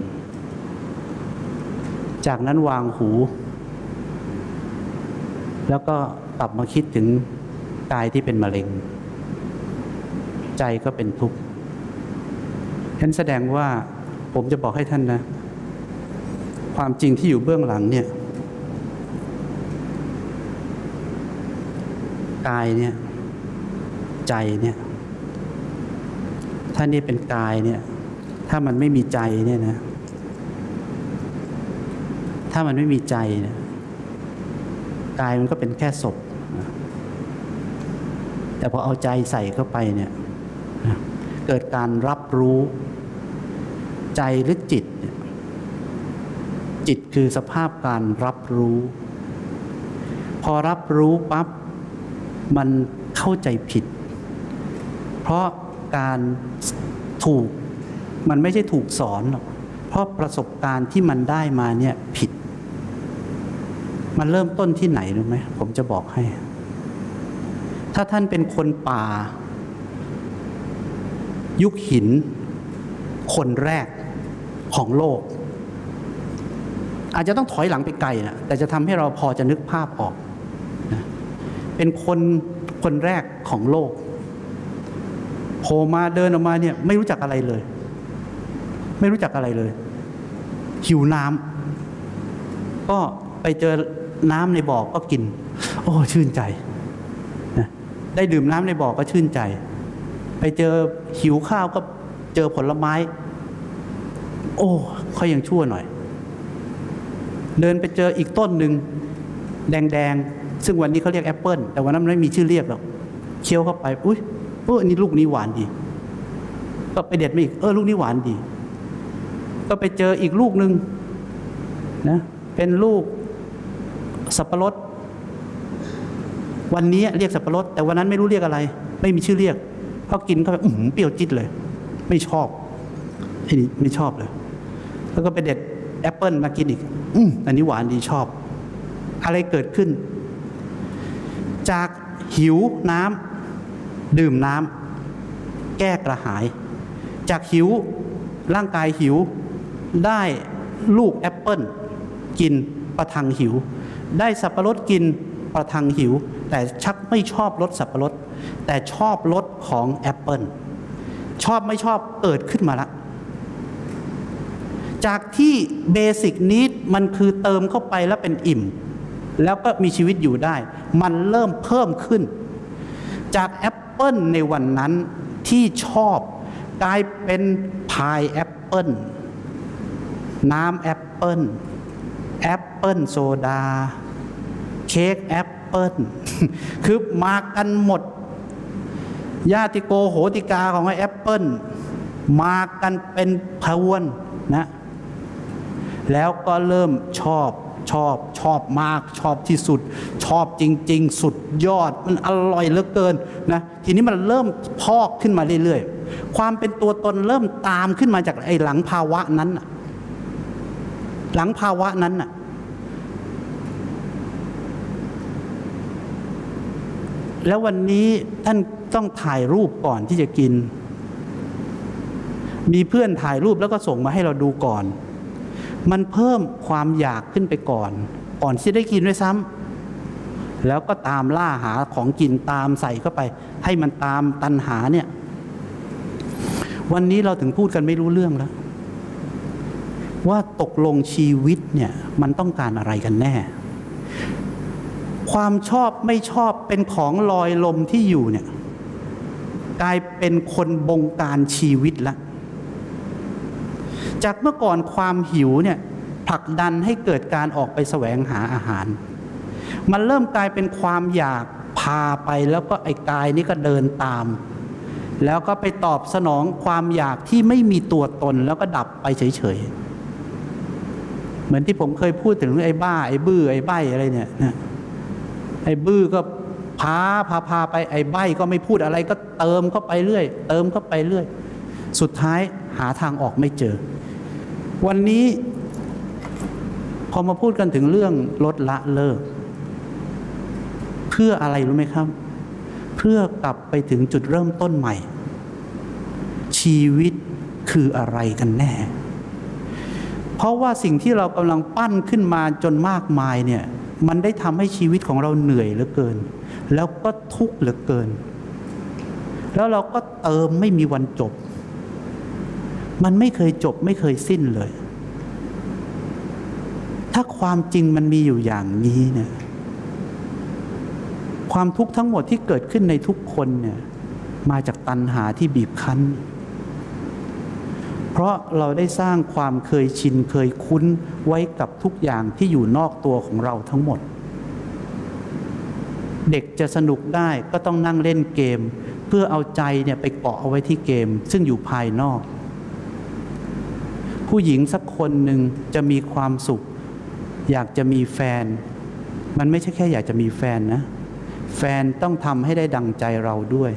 จากนั้นวางหู แล้วก็กลับมาคิดถึงกายที่เป็นมะเร็ง ใจก็เป็นทุกข์ฉะนั้นแสดงว่าผมจะบอกให้ท่านนะ ความจริงที่อยู่เบื้องหลังเนี่ยกายเนี่ยใจเนี่ยถ้านี่เป็นกายเนี่ยถ้ามันไม่มีใจเนี่ยนะถ้ามันไม่มีใจเนี่ยกายมันก็เป็นแค่ศพแต่พอเอาใจใส่เข้าไปเนี่ยเกิดการรับรู้ใจหรือจิตเนี่ย จิตคือสภาพการรับรู้ พอรับรู้ปั๊บมันเข้าใจผิด เพราะการถูกมันไม่ใช่ถูกสอนหรอกเพราะประสบการณ์ที่มันได้มาเนี่ยผิด มันเริ่มต้นที่ไหนรู้ไหมผมจะบอกให้ ถ้าท่านเป็นคนป่า ยุคหิน คนแรกของโลก อาจจะต้องถอยหลังไปไกลนะแต่จะทำให้เราพอจะนึกภาพออกนะเป็นคนคนแรกของโลกโผล่มาเดินออกมาเนี่ยไม่รู้จักอะไรเลย ไม่รู้จักอะไรเลย หิวน้ำก็ไปเจอน้ำในบ่อก็กิน โอ้ชื่นใจนะได้ดื่มน้ำในบ่อก็ชื่นใจ ไปเจอหิวข้าวก็เจอผลไม้ โอ้เขายังชั่วหน่อย เดินไปเจออีกต้นหนึ่งแดงๆ ซึ่งวันนี้เขาเรียกแอปเปิลแต่วันนั้นมันไม่มีชื่อเรียกหรอกเคี้ยวเข้าไป อุ้ยเอออันนี้ลูกนี้หวานดี ก็ไปเด็ดมาอีกเออลูกนี้หวานดี ก็ไปเจออีกลูกหนึ่งนะเป็นลูกสับปะรดวันนี้เรียกสับปะรดแต่วันนั้นไม่รู้เรียกอะไร ไม่มีชื่อเรียกพอกินเข้าไปอือหือเปรี้ยวจี๊ดเลย ไม่ชอบไอ้นี่ไม่ชอบเลย แล้วก็ไปเด็ดแอปเปิลมากินอีก อืมอันนี้หวานดีชอบ อะไรเกิดขึ้น จากหิวน้ำดื่มน้ำแก้กระหาย จากหิวร่างกายหิว ได้ลูกแอปเปิลกินประทังหิว ได้สับปะรดกินประทังหิว แต่ชักไม่ชอบรสสับปะรดแต่ชอบรสของแอปเปิลชอบไม่ชอบเกิดขึ้นมาละ จากที่ basic need มันคือเติมเข้าไปแล้วเป็นอิ่ม แล้วก็มีชีวิตอยู่ได้ มันเริ่มเพิ่มขึ้น จากแอปเปิลในวันนั้นที่ชอบกลายเป็นพายแอปเปิลน้ำแอปเปิลแอปเปิลโซดา เค้กแอปเปิลคือมากันหมดญาติโกโหติกาของไอ้แอปเปิลมากันเป็นพรวนนะ แล้วก็เริ่มชอบชอบชอบมากชอบที่สุด ชอบจริง ๆ สุดยอดมันอร่อยเหลือเกินนะทีนี้มันเริ่มพอกขึ้นมาเรื่อยๆ ความเป็นตัวตนเริ่มตามขึ้นมาจากไอ้หลังภาวะนั้นหลังภาวะนั้นน่ะแล้ววันนี้ท่านต้องถ่ายรูปก่อนที่จะกิน มีเพื่อนถ่ายรูปแล้วก็ส่งมาให้เราดูก่อน มันเพิ่มความอยากขึ้นไปก่อน ก่อนที่ได้กินด้วยซ้ำแล้วก็ตามล่าหาของกินตามใส่เข้าไป ให้มันตามตันหาเนี่ย วันนี้เราถึงพูดกันไม่รู้เรื่องแล้ว ว่าตกลงชีวิตเนี่ยมันต้องการอะไรกันแน่ ความชอบไม่ชอบเป็นของลอยลมที่อยู่เนี่ย กลายเป็นคนบงการชีวิตละ จากเมื่อก่อนความหิวเนี่ยผลักดันให้เกิดการออกไปแสวงหาอาหาร มันเริ่มกลายเป็นความอยากพาไปแล้วก็ไอ้กายนี่ก็เดินตาม แล้วก็ไปตอบสนองความอยากที่ไม่มีตัวตนแล้วก็ดับไปเฉยๆ เหมือนที่ผมเคยพูดถึงไอ้บ้า ไอ้บื้อไอ้ใบอะไรเนี่ยนะไอ้บื้อก็พาพาพาไปไอ้ใบก็ไม่พูดอะไรก็เติมเข้าไปเรื่อย เติมเข้าไปเรื่อย สุดท้ายหาทางออกไม่เจอ วันนี้พอมาพูดกันถึงเรื่องลดละเลิก เพื่ออะไรรู้ไหมครับ เพื่อกลับไปถึงจุดเริ่มต้นใหม่ ชีวิตคืออะไรกันแน่ เพราะว่าสิ่งที่เรากำลังปั้นขึ้นมาจนมากมายเนี่ย มันได้ทำให้ชีวิตของเราเหนื่อยเหลือเกิน แล้วก็ทุกข์เหลือเกิน แล้วเราก็เติมไม่มีวันจบ มันไม่เคยจบไม่เคยสิ้นเลย ถ้าความจริงมันมีอยู่อย่างนี้เนี่ยความทุกข์ทั้งหมดที่เกิดขึ้นในทุกคนเนี่ยมาจากตัณหาที่บีบคั้น เพราะเราได้สร้างความเคยชินเคยคุ้นไว้กับทุกอย่างที่อยู่นอกตัวของเราทั้งหมด เด็กจะสนุกได้ก็ต้องนั่งเล่นเกม เพื่อเอาใจเนี่ยไปเกาะเอาไว้ที่เกม ซึ่งอยู่ภายนอก ผู้หญิงสักคนหนึ่งจะมีความสุข อยากจะมีแฟน มันไม่ใช่แค่อยากจะมีแฟนนะ แฟนต้องทำให้ได้ดังใจเราด้วย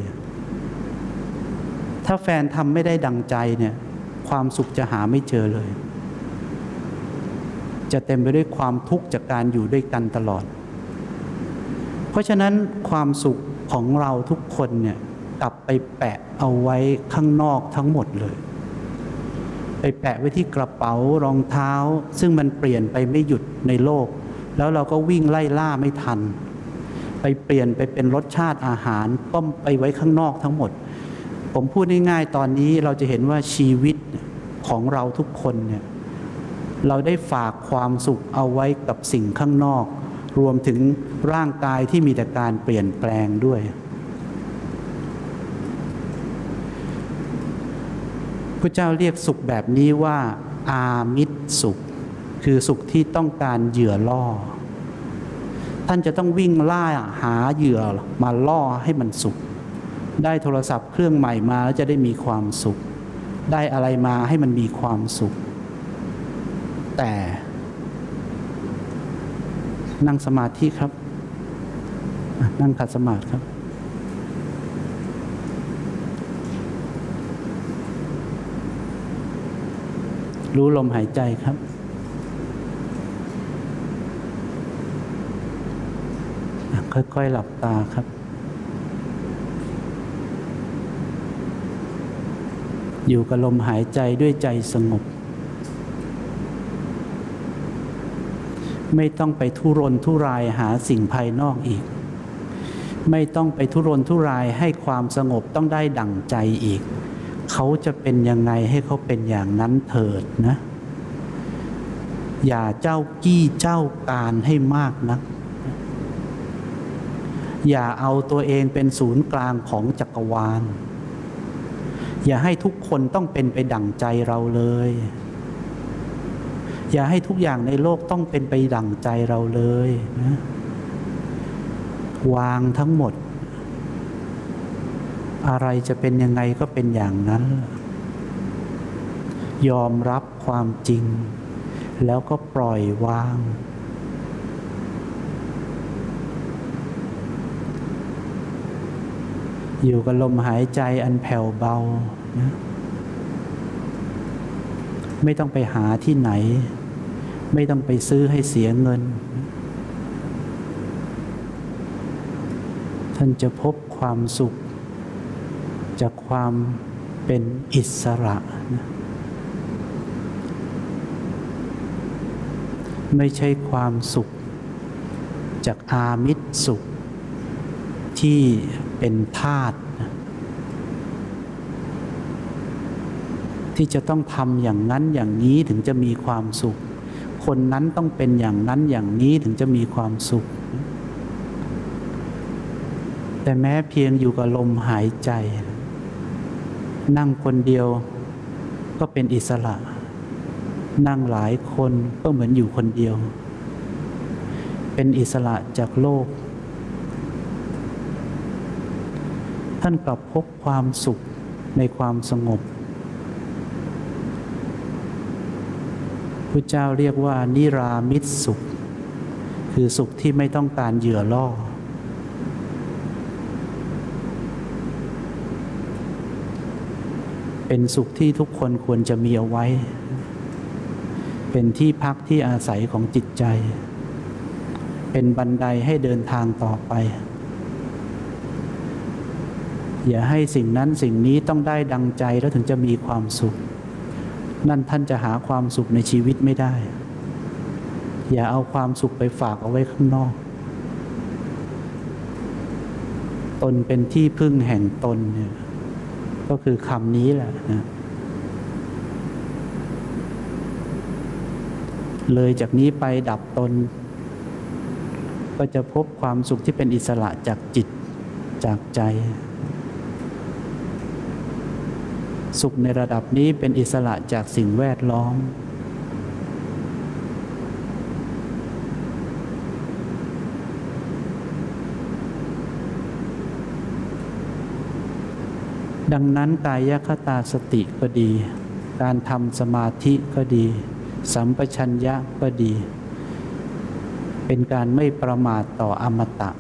ถ้าแฟนทำไม่ได้ดังใจเนี่ย ความสุขจะหาไม่เจอเลย จะเต็มไปด้วยความทุกข์จากการอยู่ด้วยกันตลอด เพราะฉะนั้นความสุขของเราทุกคนเนี่ยกลับไปแปะเอาไว้ข้างนอกทั้งหมดเลย ไปแปะไว้ที่กระเป๋ารองเท้า ซึ่งมันเปลี่ยนไปไม่หยุดในโลก แล้วเราก็วิ่งไล่ล่าไม่ทัน ไปเปลี่ยนไปเป็นรสชาติอาหารก็ไปไว้ข้างนอกทั้งหมด ผมพูดง่ายๆตอนนี้เราจะเห็นว่าชีวิตของเราทุกคนเนี่ยเราได้ฝากความสุขเอาไว้กับสิ่งข้างนอก รวมถึงร่างกายที่มีแต่การเปลี่ยนแปลงด้วย พระเจ้าเรียกสุขแบบนี้ว่า อามิตรสุข คือสุขที่ต้องการเหยื่อล่อ ท่านจะต้องวิ่งล่าหาเหยื่อมาล่อให้มันสุข ได้โทรศัพท์เครื่องใหม่มาแล้วจะได้มีความสุข ได้อะไรมาให้มันมีความสุข แต่นั่งสมาธิครับ นั่งขัดสมาธิครับ รู้ลมหายใจครับค่อยๆหลับตาครับ อยู่กับลมหายใจด้วยใจสงบ ไม่ต้องไปทุรนทุรายหาสิ่งภายนอกอีก ไม่ต้องไปทุรนทุรายให้ความสงบต้องได้ดั่งใจอีก เขาจะเป็นยังไงให้เขาเป็นอย่างนั้นเถิดนะ อย่าเจ้ากี้เจ้าการให้มากนัก อย่าเอาตัวเองเป็นศูนย์กลางของจักรวาล อย่าให้ทุกคนต้องเป็นไปดั่งใจเราเลย อย่าให้ทุกอย่างในโลกต้องเป็นไปดั่งใจเราเลยนะวางทั้งหมด อะไรจะเป็นยังไงก็เป็นอย่างนั้น ยอมรับความจริง แล้วก็ปล่อยวาง อยู่กับลมหายใจอันแผ่วเบานะไม่ต้องไปหาที่ไหน ไม่ต้องไปซื้อให้เสียเงิน ท่านจะพบความสุข จากความเป็นอิสระนะไม่ใช่ความสุข จากอามิตรสุข ที่เป็นธาตุที่จะต้องทำอย่างนั้นอย่างนี้ถึงจะมีความสุข คนนั้นต้องเป็นอย่างนั้นอย่างนี้ถึงจะมีความสุข แต่แม้เพียงอยู่กับลมหายใจ นั่งคนเดียวก็เป็นอิสระ นั่งหลายคนก็เหมือนอยู่คนเดียว เป็นอิสระจากโลก ท่านกลับพบความสุขในความสงบพระเจ้าเรียกว่านิรามิตสุข คือสุขที่ไม่ต้องการเหยื่อล่อ เป็นสุขที่ทุกคนควรจะมีเอาไว้ เป็นที่พักที่อาศัยของจิตใจ เป็นบันไดให้เดินทางต่อไป อย่าให้สิ่งนั้นสิ่งนี้ต้องได้ดังใจแล้วถึงจะมีความสุข นั่นท่านจะหาความสุขในชีวิตไม่ได้ อย่าเอาความสุขไปฝากเอาไว้ข้างนอก ตนเป็นที่พึ่งแห่งตนเนี่ย ก็คือคำนี้แหละนะเลยจากนี้ไปดับตน ก็จะพบความสุขที่เป็นอิสระจากจิตจากใจ สุขในระดับนี้เป็นอิสระจากสิ่งแวดล้อม ดังนั้นกายคตาสติก็ดี การทำสมาธิก็ดี สัมปชัญญะก็ดี เป็นการไม่ประมาทต่ออมตะ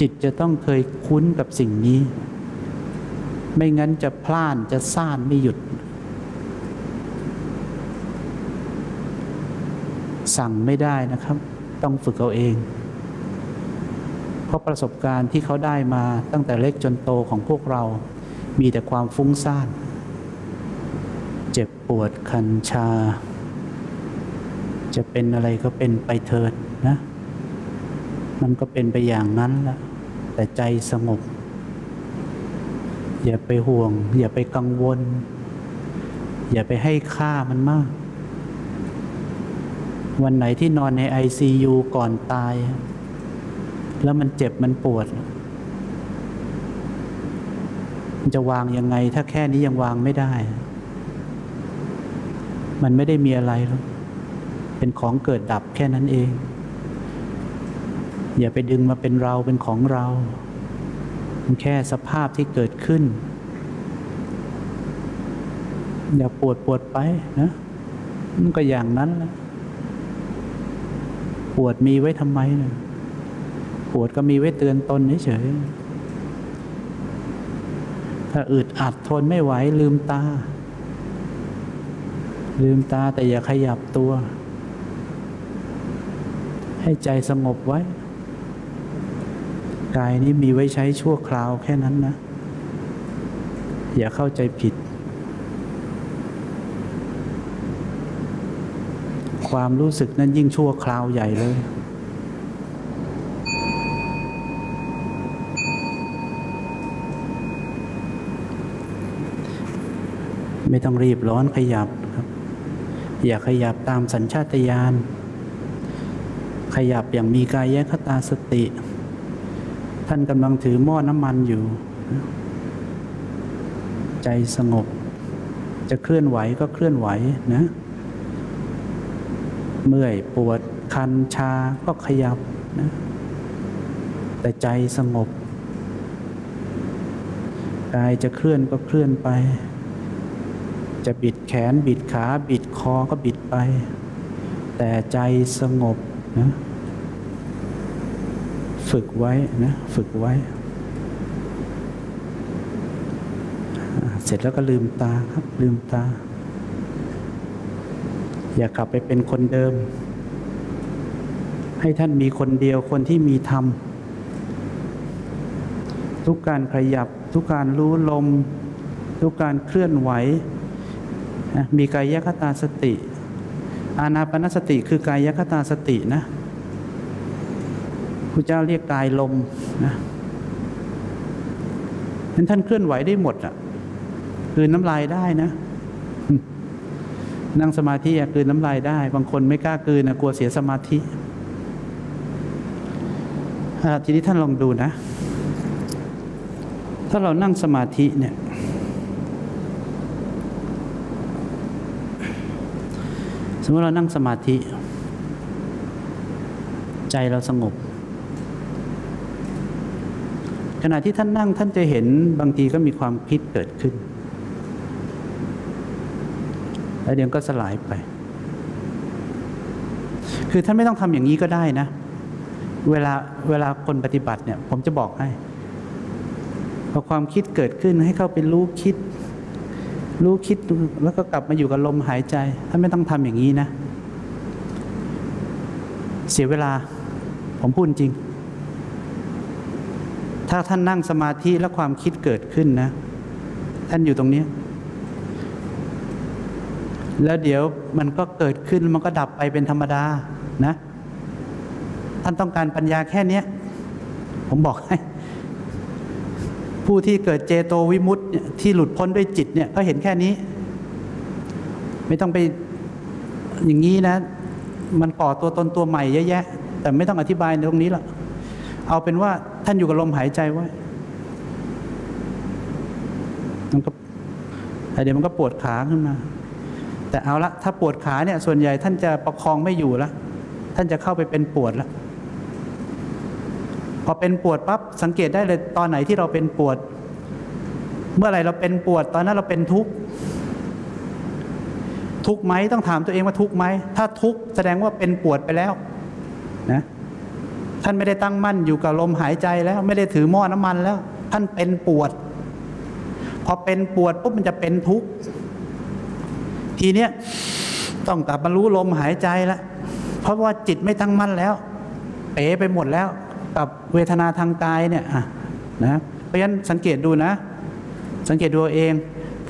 จิตจะต้องเคยคุ้นกับสิ่งนี้ ไม่งั้นจะพลานจะซ่านไม่หยุด สั่งไม่ได้นะครับ ต้องฝึกเอาเอง ราะประสบการณ์ที่เขาได้มาตั้งแต่เล็กจนโตของพวกเรา มีแต่ความฟุ้งซ่าน เจ็บปวดคันชา จะเป็นอะไรก็เป็นไปเถิดนะ มันก็เป็นไปอย่างนั้นละแต่ใจสงบ อย่าไปห่วง อย่าไปกังวล อย่าไปให้ค่ามันมาก วันไหนที่นอนใน ICU ก่อนตาย แล้วมันเจ็บมันปวด มันจะวางยังไง ถ้าแค่นี้ยังวางไม่ได้ มันไม่ได้มีอะไรหรอกเป็นของเกิดดับแค่นั้นเอง อย่าไปดึงมาเป็นเราเป็นของเรา มันแค่สภาพที่เกิดขึ้น อย่าปวดปวดไปนะมันก็อย่างนั้นแหละปวดมีไว้ทำไมนะป วดก็มีไว้เตือนตนเฉยๆถ้าอึดอัดทนไม่ไหวลืมตา ลืมตาแต่อย่าขยับตัว ให้ใจสงบไว้ กายนี้มีไว้ใช้ชั่วคราวแค่นั้นนะ อย่าเข้าใจผิดความรู้สึกนั้นยิ่งชั่วคราวใหญ่เลย ไม่ต้องรีบร้อนขยับครับ อย่าขยับตามสัญชาตญาณขยับอย่างมีกายแยคตาสติ ท่านกำลังถือหม้อน้ำมันอยู่ ใจสงบ จะเคลื่อนไหวก็เคลื่อนไหวนะ เมื่อยปวดคันชาก็ขยับนะแต่ใจสงบ กายจะเคลื่อนก็เคลื่อนไป จะบิดแขน บิดขา บิดคอก็บิดไป แต่ใจสงบนะฝึกไว้นะฝึกไว้ เสร็จแล้วก็ลืมตาครับ ลืมตา อย่ากลับไปเป็นคนเดิม ให้ท่านมีคนเดียวคนที่มีธรรม ทุกการขยับ ทุกการรู้ลม ทุกการเคลื่อนไหว นะมีกายคตาสติ อานาปนสติคือกายคตาสตินะพระเจ้าเรียกกายลมนะนั้นท่านเคลื่อนไหวได้หมดอะคืนน้ำลายได้นะ นั่งสมาธิอะคืนน้ำลายได้ บางคนไม่กล้าคืนนะกลัวเสียสมาธิอาทีนี้ท่านลองดูนะ ถ้าเรานั่งสมาธิเนี่ย สมมติเรานั่งสมาธิ ใจเราสงบ ขณะที่ท่านนั่งท่านจะเห็นบางทีก็มีความคิดเกิดขึ้น แล้วเดี๋ยวก็สลายไป คือท่านไม่ต้องทำอย่างนี้ก็ได้นะ เวลาเวลาคนปฏิบัติเนี่ย ผมจะบอกให้พอความคิดเกิดขึ้นให้เข้าไปรู้คิด รู้คิดแล้วก็กลับมาอยู่กับลมหายใจท่านไม่ต้องทำอย่างนี้นะ เสียเวลา ผมพูดจริง ถ้าท่านนั่งสมาธิแล้วความคิดเกิดขึ้นนะ ท่านอยู่ตรงนี้ แล้วเดี๋ยวมันก็เกิดขึ้นมันก็ดับไปเป็นธรรมดานะ ท่านต้องการปัญญาแค่นี้ผมบอกให้ ผู้ที่เกิดเจโตวิมุตต ที่หลุดพ้นด้วยจิตเนี่ยก็เห็นแค่นี้ ไม่ต้องไปอย่างนี้นะ มันก่อตัวตนตัวใหม่เยอะแยะ แต่ไม่ต้องอธิบายในตรงนี้หรอกเอาเป็นว่าท่านอยู่กับลมหายใจไว้มันก็เดี๋ยวมันก็ปวดขาขึ้นมา แต่เอาละถ้าปวดขาเนี่ย ส่วนใหญ่ท่านจะประคองไม่อยู่ล้วท่านจะเข้าไปเป็นปวดล้วพอเป็นปวดปั๊บสังเกตได้เลยตอนไหนที่เราเป็นปวด เมื่อไหร่เราเป็นปวดตอนนั้นเราเป็นทุกข์ทุกข์ไหมต้องถามตัวเองว่าทุกข์ไหมถ้าทุกข์แสดงว่าเป็นปวดไปแล้วนะท่านไม่ได้ตั้งมั่นอยู่กับลมหายใจแล้ว ไม่ได้ถือหม้อน้ำมันแล้ว ท่านเป็นปวด พอเป็นปวดปุ๊บมันจะเป็นทุกข์ทีเนี้ยต้องกลับมารู้ลมหายใจแล้วเพราะว่าจิตไม่ตั้งมั่นแล้ว เป๋ไปหมดแล้ว กับเวทนาทางกายเนี่ยะนะเพราะฉะนั้นสังเกตดูนะ สังเกตดูเอง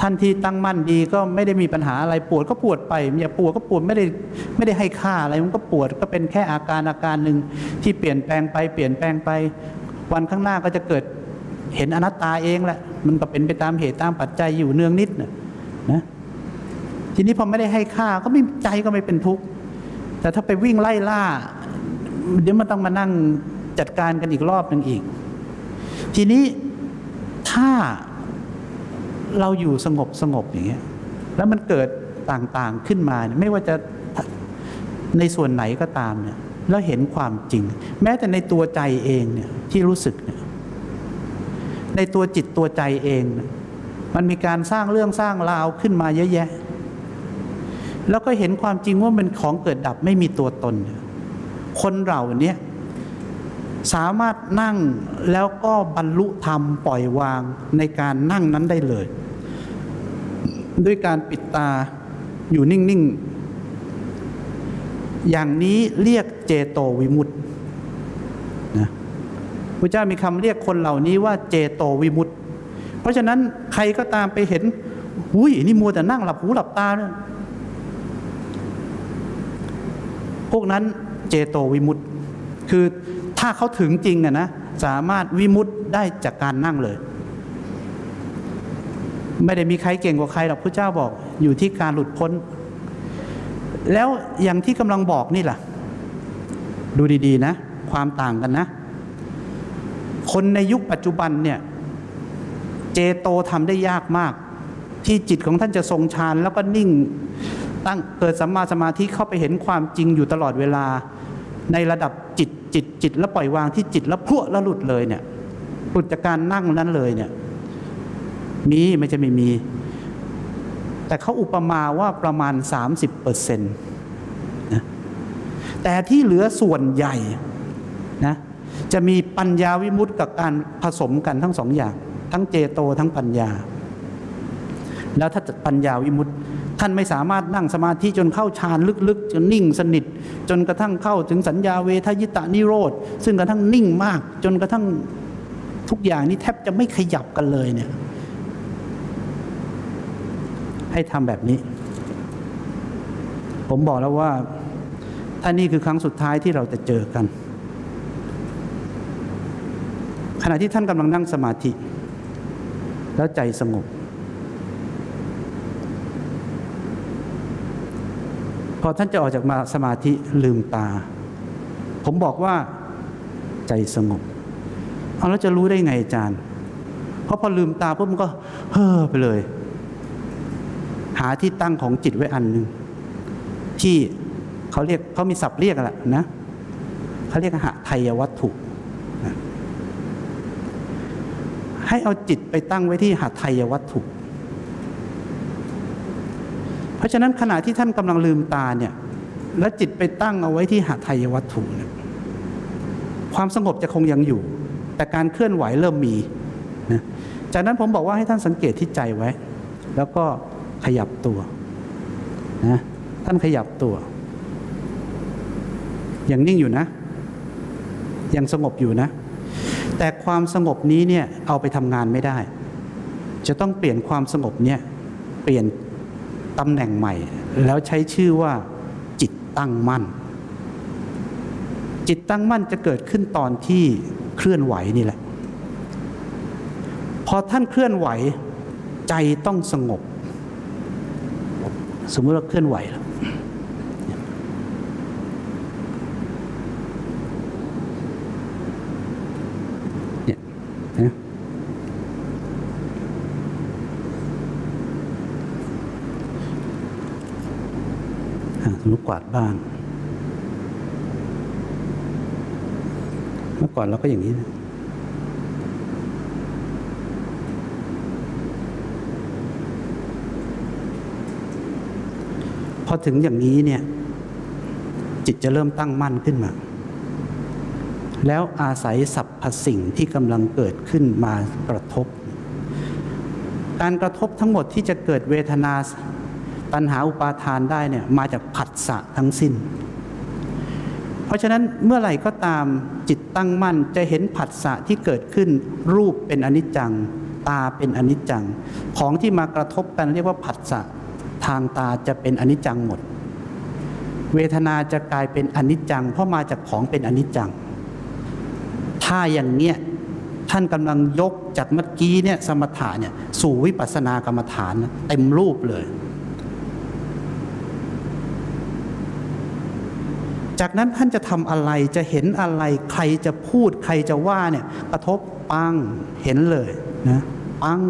ท่านที่ตั้งมั่นดีก็ไม่ได้มีปัญหาอะไรปวดก็ปวดไปอย่าปวดก็ปวดไม่ได้ไม่ได้ให้ค่าอะไรมันก็ปวดก็เป็นแค่อาการอาการหนึ่งที่เปลี่ยนแปลงไปเปลี่ยนแปลงไป วันข้างหน้าก็จะเกิดเห็นอนัตตาเองแหละมันก็เป็นไปตามเหตุตามปัจจัยอยู่เนืองนิดนะนะทีนี้พอไม่ได้ให้ค่าก็ไม่ใจก็ไม่เป็นทุกข์แต่ถ้าไปวิ่งไล่ล่า เดี๋ยวมันต้องมานั่งจัดการกันอีกรอบหนึ่งอีก ทีนี้ถ้า เราอยู่สงบสงบอย่างเงี้ยแล้วมันเกิดต่างๆขึ้นมาเนี่ยไม่ว่าจะในส่วนไหนก็ตามเนี่ยแล้วเห็นความจริง แม้แต่ในตัวใจเองเนี่ยที่รู้สึกเนี่ยในตัวจิตตัวใจเองเนี่ยมันมีการสร้างเรื่องสร้างราวขึ้นมาเยอะแยะ แล้วก็เห็นความจริงว่ามันของเกิดดับไม่มีตัวตนนคนเราเนี่ยสามารถนั่งแล้วก็บรรลุธรรมปล่อยวางในการนั่งนั้นได้เลย ด้วยการปิดตาอยู่นิ่ง ๆ อย่างนี้เรียกเจโตวิมุตต์นะพระเจ้ามีคำเรียกคนเหล่านี้ว่าเจโตวิมุตต์เพราะฉะนั้นใครก็ตามไปเห็นอุ้ยนี่มัวแต่นั่งหลับหูหลับตาเนี่ยพวกนั้นเจโตวิมุตต์คือถ้าเขาถึงจริงอะนะสามารถวิมุตต์ได้จากการนั่งเลย ไม่ได้มีใครเก่งกว่าใครหรอกพระเจ้าบอกอยู่ที่การหลุดพ้น แล้วอย่างที่กำลังบอกนี่ล่ะ ดูดีๆนะ ความต่างกันนะ คนในยุคปัจจุบันเนี่ย เจโตทำได้ยากมาก ที่จิตของท่านจะทรงฌานแล้วก็นิ่งตั้งเกิดสัมมาสมาธิเข้าไปเห็นความจริงอยู่ตลอดเวลา ในระดับจิตจิตจิตแล้วปล่อยวางที่จิตแล้วพรวแล้วหลุดเลยเนี่ยหลุดจากการนั่งนั้นเลยเนี่ย มีไม่ใช่ไม่มี แต่เขาอุปมาว่าประมาณ 30เปอร์เซ็นต์นะแต่ที่เหลือส่วนใหญ่นะจะมีปัญญาวิมุตติกับการผสมกันทั้งสองอย่าง ทั้งเจโตทั้งปัญญา แล้วถ้าปัญญาวิมุตติท่านไม่สามารถนั่งสมาธิจนเข้าฌานลึกๆ จนนิ่งสนิท จนกระทั่งเข้าถึงสัญญาเวทยิตานิโรธ ซึ่งกระทั่งนิ่งมาก จนกระทั่งทุกอย่างนี้แทบจะไม่ขยับกันเลยเนี่ย ให้ทำแบบนี้ ผมบอกแล้วว่าถ้านี่คือครั้งสุดท้ายที่เราจะเจอกัน ขณะที่ท่านกำลังนั่งสมาธิ แล้วใจสงบ พอท่านจะออกจากมาสมาธิลืมตา ผมบอกว่าใจสงบเอาแล้วจะรู้ได้ไงอาจารย์ เพราะพอลืมตาปุ๊บมันก็เฮ่อไปเลย หาที่ตั้งของจิตไว้อันหนึ่งที่เขาเรียกเขามีศัพท์เรียกแหละนะเขาเรียกหะไทยวัตถุให้เอาจิตไปตั้งไว้ที่หะไทยวัตถุ เพราะฉะนั้นขณะที่ท่านกำลังลืมตาเนี่ย แล้วจิตไปตั้งเอาไว้ที่หะไทยวัตถุเนี่ยความสงบจะคงยังอยู่ แต่การเคลื่อนไหวเริ่มมีนะจากนั้นผมบอกว่าให้ท่านสังเกตที่ใจไว้ แล้วก็ ขยับตัวนะท่านขยับตัว ยังนิ่งอยู่นะ ยังสงบอยู่นะ แต่ความสงบนี้เนี่ยเอาไปทำงานไม่ได้ จะต้องเปลี่ยนความสงบเนี่ยเปลี่ยนตำแหน่งใหม่ แล้วใช้ชื่อว่า จิตตั้งมั่น จิตตั้งมั่นจะเกิดขึ้นตอนที่เคลื่อนไหวนี่แหละ พอท่านเคลื่อนไหวใจต้องสงบ สมมติเราเคลื่อนไหวแล้วเนี่ยนะสมมติกวาดบ้าน เมื่อก่อนเราก็อย่างนี้นะ พอถึงอย่างนี้เนี่ยจิตจะเริ่มตั้งมั่นขึ้นมา แล้วอาศัยสรรพสิ่งที่กำลังเกิดขึ้นมากระทบ การกระทบทั้งหมดที่จะเกิดเวทนาตัณหาอุปาทานได้เนี่ยมาจากผัสสะทั้งสิ้น เพราะฉะนั้นเมื่อไหร่ก็ตามจิตตั้งมั่นจะเห็นผัสสะที่เกิดขึ้น รูปเป็นอนิจจัง ตาเป็นอนิจจัง ของที่มากระทบกันเรียกว่าผัสสะ ทางตาจะเป็นอนิจจังหมด เวทนาจะกลายเป็นอนิจจัง เพราะมาจากของเป็นอนิจจัง ถ้าอย่างเนี้ยท่านกำลังยกจากเมื่อกี้เนี่ยสมถะเนี่ยสู่วิปัสสนากรรมฐานเต็มรูปเลย จากนั้นท่านจะทำอะไรจะเห็นอะไรใครจะพูดใครจะว่าเนี่ยกระทบปังเห็นเลยนะปัง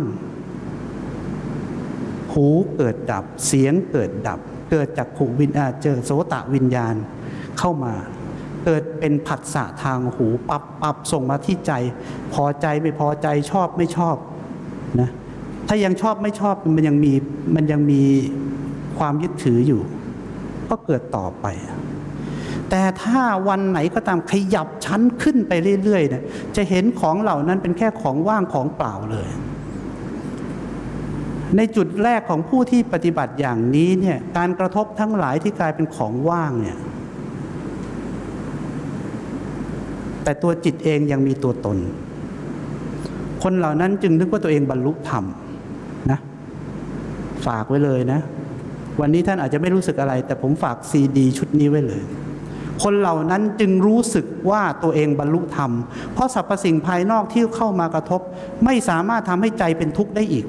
หูเกิดดับ เสียงเกิดดับ เกิดจากขูวิญญาเจอโสตะวิญญาณเข้ามา เกิดเป็นผัสสะทางหูปับปับส่งมาที่ใจ พอใจไม่พอใจชอบไม่ชอบนะถ้ายังชอบไม่ชอบมันยังมีมันยังมีความยึดถืออยู่ ก็เกิดต่อไป แต่ถ้าวันไหนก็ตามขยับชั้นขึ้นไปเรื่อยๆเนี่ยจะเห็นของเหล่านั้นเป็นแค่ของว่างของเปล่าเลย ในจุดแรกของผู้ที่ปฏิบัติอย่างนี้เนี่ยการกระทบทั้งหลายที่กลายเป็นของว่างเนี่ยแต่ตัวจิตเองยังมีตัวตน คนเหล่านั้นจึงนึกว่าตัวเองบรรลุธรรมนะฝากไว้เลยนะ วันนี้ท่านอาจจะไม่รู้สึกอะไร แต่ผมฝากซีดี ชุดนี้ไว้เลย คนเหล่านั้นจึงรู้สึกว่าตัวเองบรรลุธรรม เพราะสรรพสิ่งภายนอกที่เข้ามากระทบ ไม่สามารถทำให้ใจเป็นทุกข์ได้อีก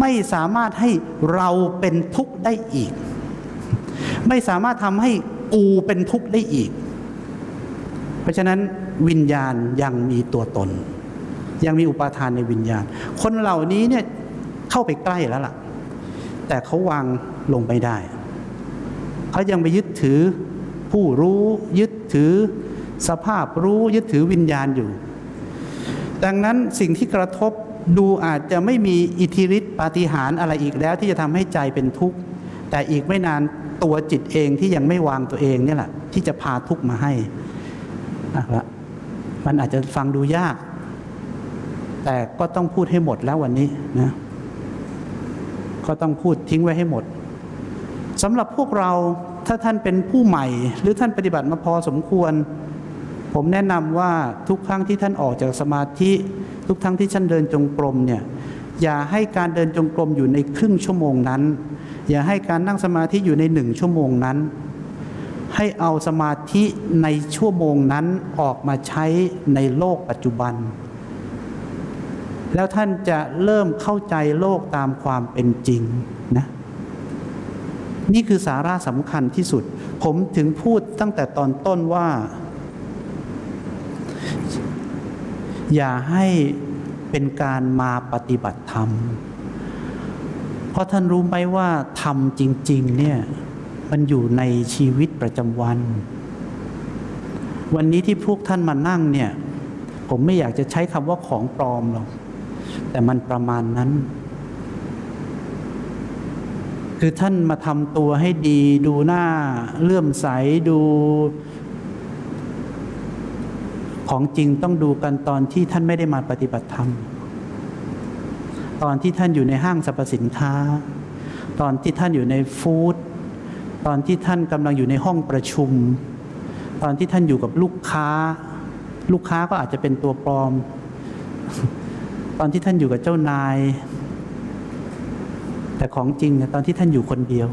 ไม่สามารถให้เราเป็นทุกข์ได้อีก ไม่สามารถทำให้กูเป็นทุกข์ได้อีก เพราะฉะนั้นวิญญาณยังมีตัวตน ยังมีอุปาทานในวิญญาณ คนเหล่านี้เนี่ยเข้าไปใกล้แล้วล่ะ แต่เขาวางลงไม่ได้เขายังไปยึดถือผู้รู้ยึดถือสภาพรู้ยึดถือวิญญาณอยู่ ดังนั้นสิ่งที่กระทบ ดูอาจจะไม่มีอิทธิฤทธิปาฏิหาริย์อะไรอีกแล้วที่จะทำให้ใจเป็นทุกข์ แต่อีกไม่นานตัวจิตเองที่ยังไม่วางตัวเองเนี่แหละที่จะพาทุกข์มาให้อะละมันอาจจะฟังดูยาก แต่ก็ต้องพูดให้หมดแล้ววันนี้นะก็ต้องพูดทิ้งไว้ให้หมดสำหรับพวกเราถ้าท่านเป็นผู้ใหม่ หรือท่านปฏิบัติมาพอสมควร ผมแนะนำว่าทุกครั้งที่ท่านออกจากสมาธิ ทุกครั้งที่ท่านเดินจงกรมเนี่ยอย่าให้การเดินจงกรมอยู่ในครึ่งชั่วโมงนั้น อย่าให้การนั่งสมาธิอยู่ในหนึ่งชั่วโมงนั้น ให้เอาสมาธิในชั่วโมงนั้นออกมาใช้ในโลกปัจจุบัน แล้วท่านจะเริ่มเข้าใจโลกตามความเป็นจริงนะนี่คือสาระสำคัญที่สุด ผมถึงพูดตั้งแต่ตอนต้นว่า อย่าให้เป็นการมาปฏิบัติธรรม เพราะท่านรู้ไหมว่าธรรมจริง ๆ เนี่ย มันอยู่ในชีวิตประจำวัน วันนี้ที่พวกท่านมานั่งเนี่ย ผมไม่อยากจะใช้คำว่าของปลอมหรอก แต่มันประมาณนั้น คือท่านมาทำตัวให้ดี ดูหน้าเลื่อมใสดู ของจริงต้องดูกันตอนที่ท่านไม่ได้มาปฏิบัติธรรม ตอนที่ท่านอยู่ในห้างสรรพสินค้า ตอนที่ท่านอยู่ในฟู้ดตอนที่ท่านกำลังอยู่ในห้องประชุม ตอนที่ท่านอยู่กับลูกค้า ลูกค้าก็อาจจะเป็นตัวปลอม ตอนที่ท่านอยู่กับเจ้านาย แต่ของจริงตอนที่ท่านอยู่คนเดียว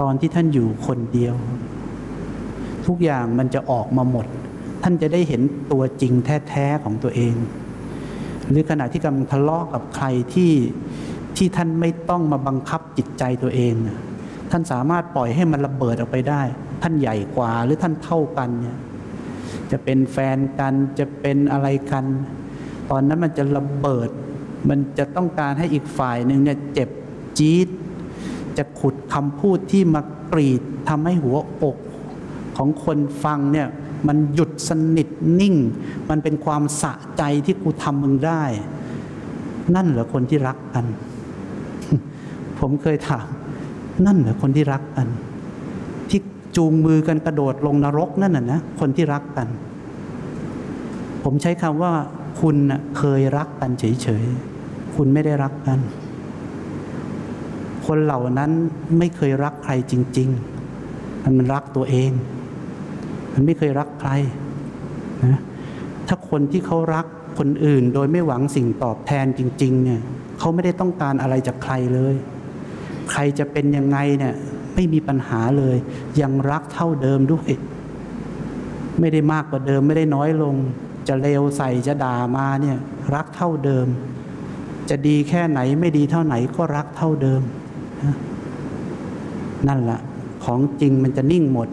ตอนที่ท่านอยู่คนเดียว ทุกอย่างมันจะออกมาหมด ท่านจะได้เห็นตัวจริงแท้ๆของตัวเอง หรือขณะที่กำลังทะเลาะกับใครที่ที่ท่านไม่ต้องมาบังคับจิตใจตัวเอง ท่านสามารถปล่อยให้มันระเบิดออกไปได้ ท่านใหญ่กว่าหรือท่านเท่ากันเนี่ยจะเป็นแฟนกันจะเป็นอะไรกัน ตอนนั้นมันจะระเบิด มันจะต้องการให้อีกฝ่ายหนึ่งเนี่ยเจ็บจี๊ดจะขุดคำพูดที่มากรีดทำให้หัวอกของคนฟังเนี่ย มันหยุดสนิทนิ่ง มันเป็นความสะใจที่กูทำมึงได้ นั่นเหรอคนที่รักกัน ผมเคยถาม นั่นเหรอคนที่รักกัน ที่จูงมือกันกระโดดลงนรกนั่นน่ะนะคนที่รักกัน ผมใช้คำว่า คุณเคยรักกันเฉยๆคุณไม่ได้รักกัน คนเหล่านั้นไม่เคยรักใครจริง ๆ มันรักตัวเอง มันไม่เคยรักใครนะถ้าคนที่เขารักคนอื่นโดยไม่หวังสิ่งตอบแทนจริง ๆ เนี่ยเขาไม่ได้ต้องการอะไรจากใครเลย ใครจะเป็นยังไงเนี่ยไม่มีปัญหาเลย ยังรักเท่าเดิมด้วยไม่ได้มากกว่าเดิมไม่ได้น้อยลง จะเลวใส่จะด่ามาเนี่ยรักเท่าเดิม จะดีแค่ไหนไม่ดีเท่าไหนก็รักเท่าเดิม นั่นแหละของจริงมันจะนิ่งหมด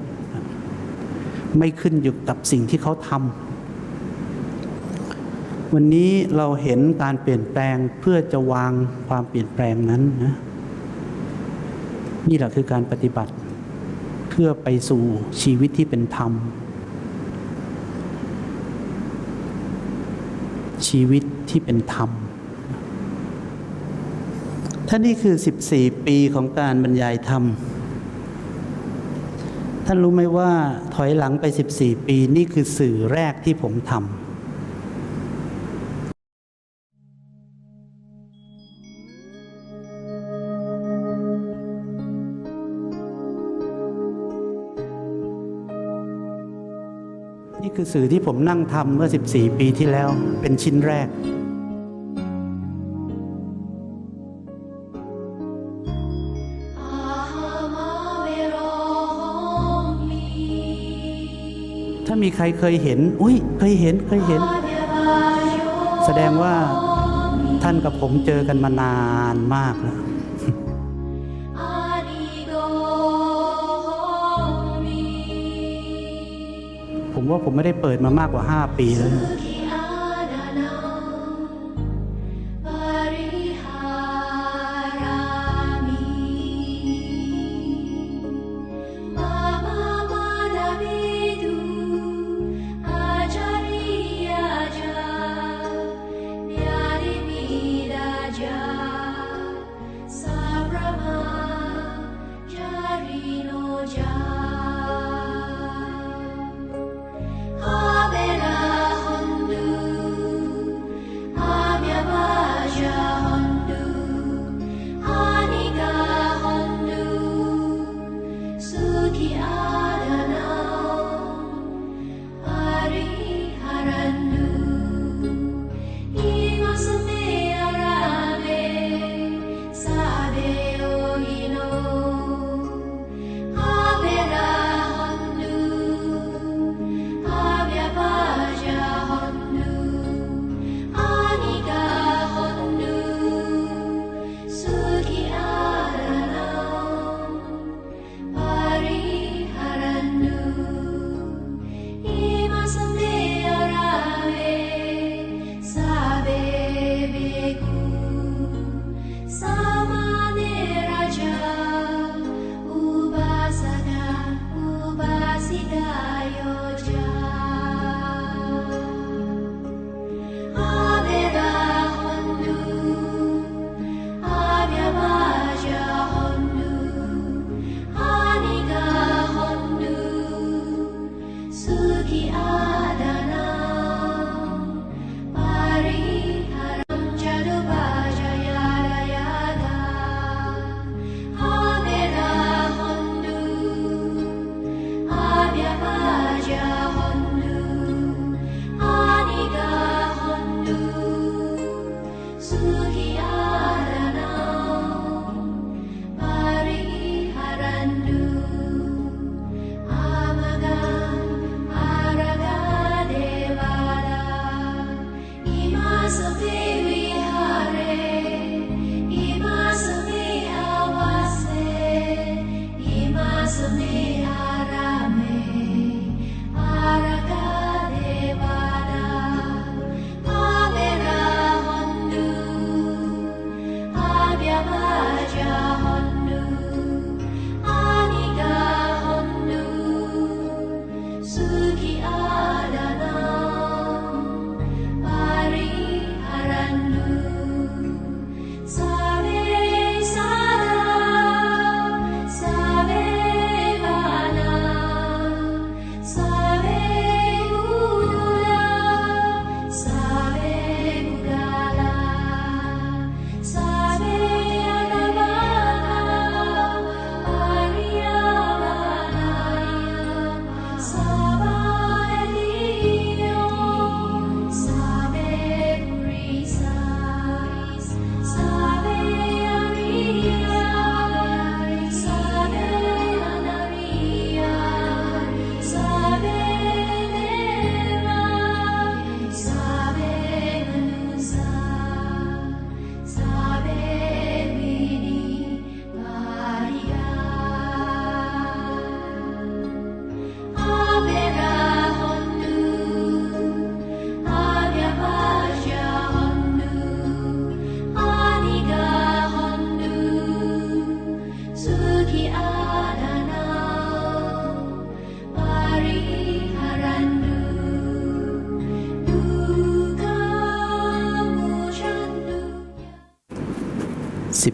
ไม่ขึ้นอยู่กับสิ่งที่เขาทำวันนี้เราเห็นการเปลี่ยนแปลงเพื่อจะวางความเปลี่ยนแปลงนั้นนะนี่แหละคือการปฏิบัติ เพื่อไปสู่ชีวิตที่เป็นธรรม ชีวิตที่เป็นธรรมท่านนี่คือ 14 ปีของการบรรยายธรรม ท่านรู้ไหมว่าถอยหลังไป 14 ปีนี่คือสื่อแรกที่ผมทำนี่คือสื่อที่ผมนั่งทำเมื่อ 14 ปีที่แล้วเป็นชิ้นแรกามีใครเคยเห็น อุ้ยเคยเห็นเคยเห็น แสดงว่าท่านกับผมเจอกันมานานมากแล้วผมว่าผมไม่ได้เปิดมามากกว่า 5 ปีแล้ว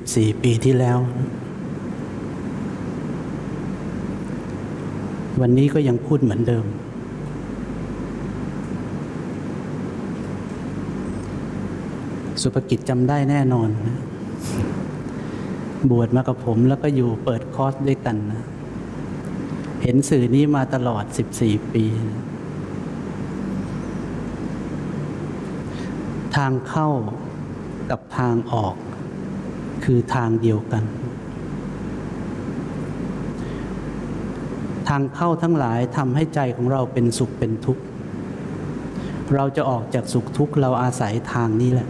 14ปีที่แล้ว วันนี้ก็ยังพูดเหมือนเดิม สุภกิจจำได้แน่นอน บวชมากับผมแล้วก็อยู่เปิดคอร์สด้วยกันนะเห็นสื่อนี้มาตลอด 14 ปีนะทางเข้ากับทางออก คือทางเดียวกัน ทางเข้าทั้งหลายทำให้ใจของเราเป็นสุขเป็นทุกข์ เราจะออกจากสุขทุกข์เราอาศัยทางนี้แหละ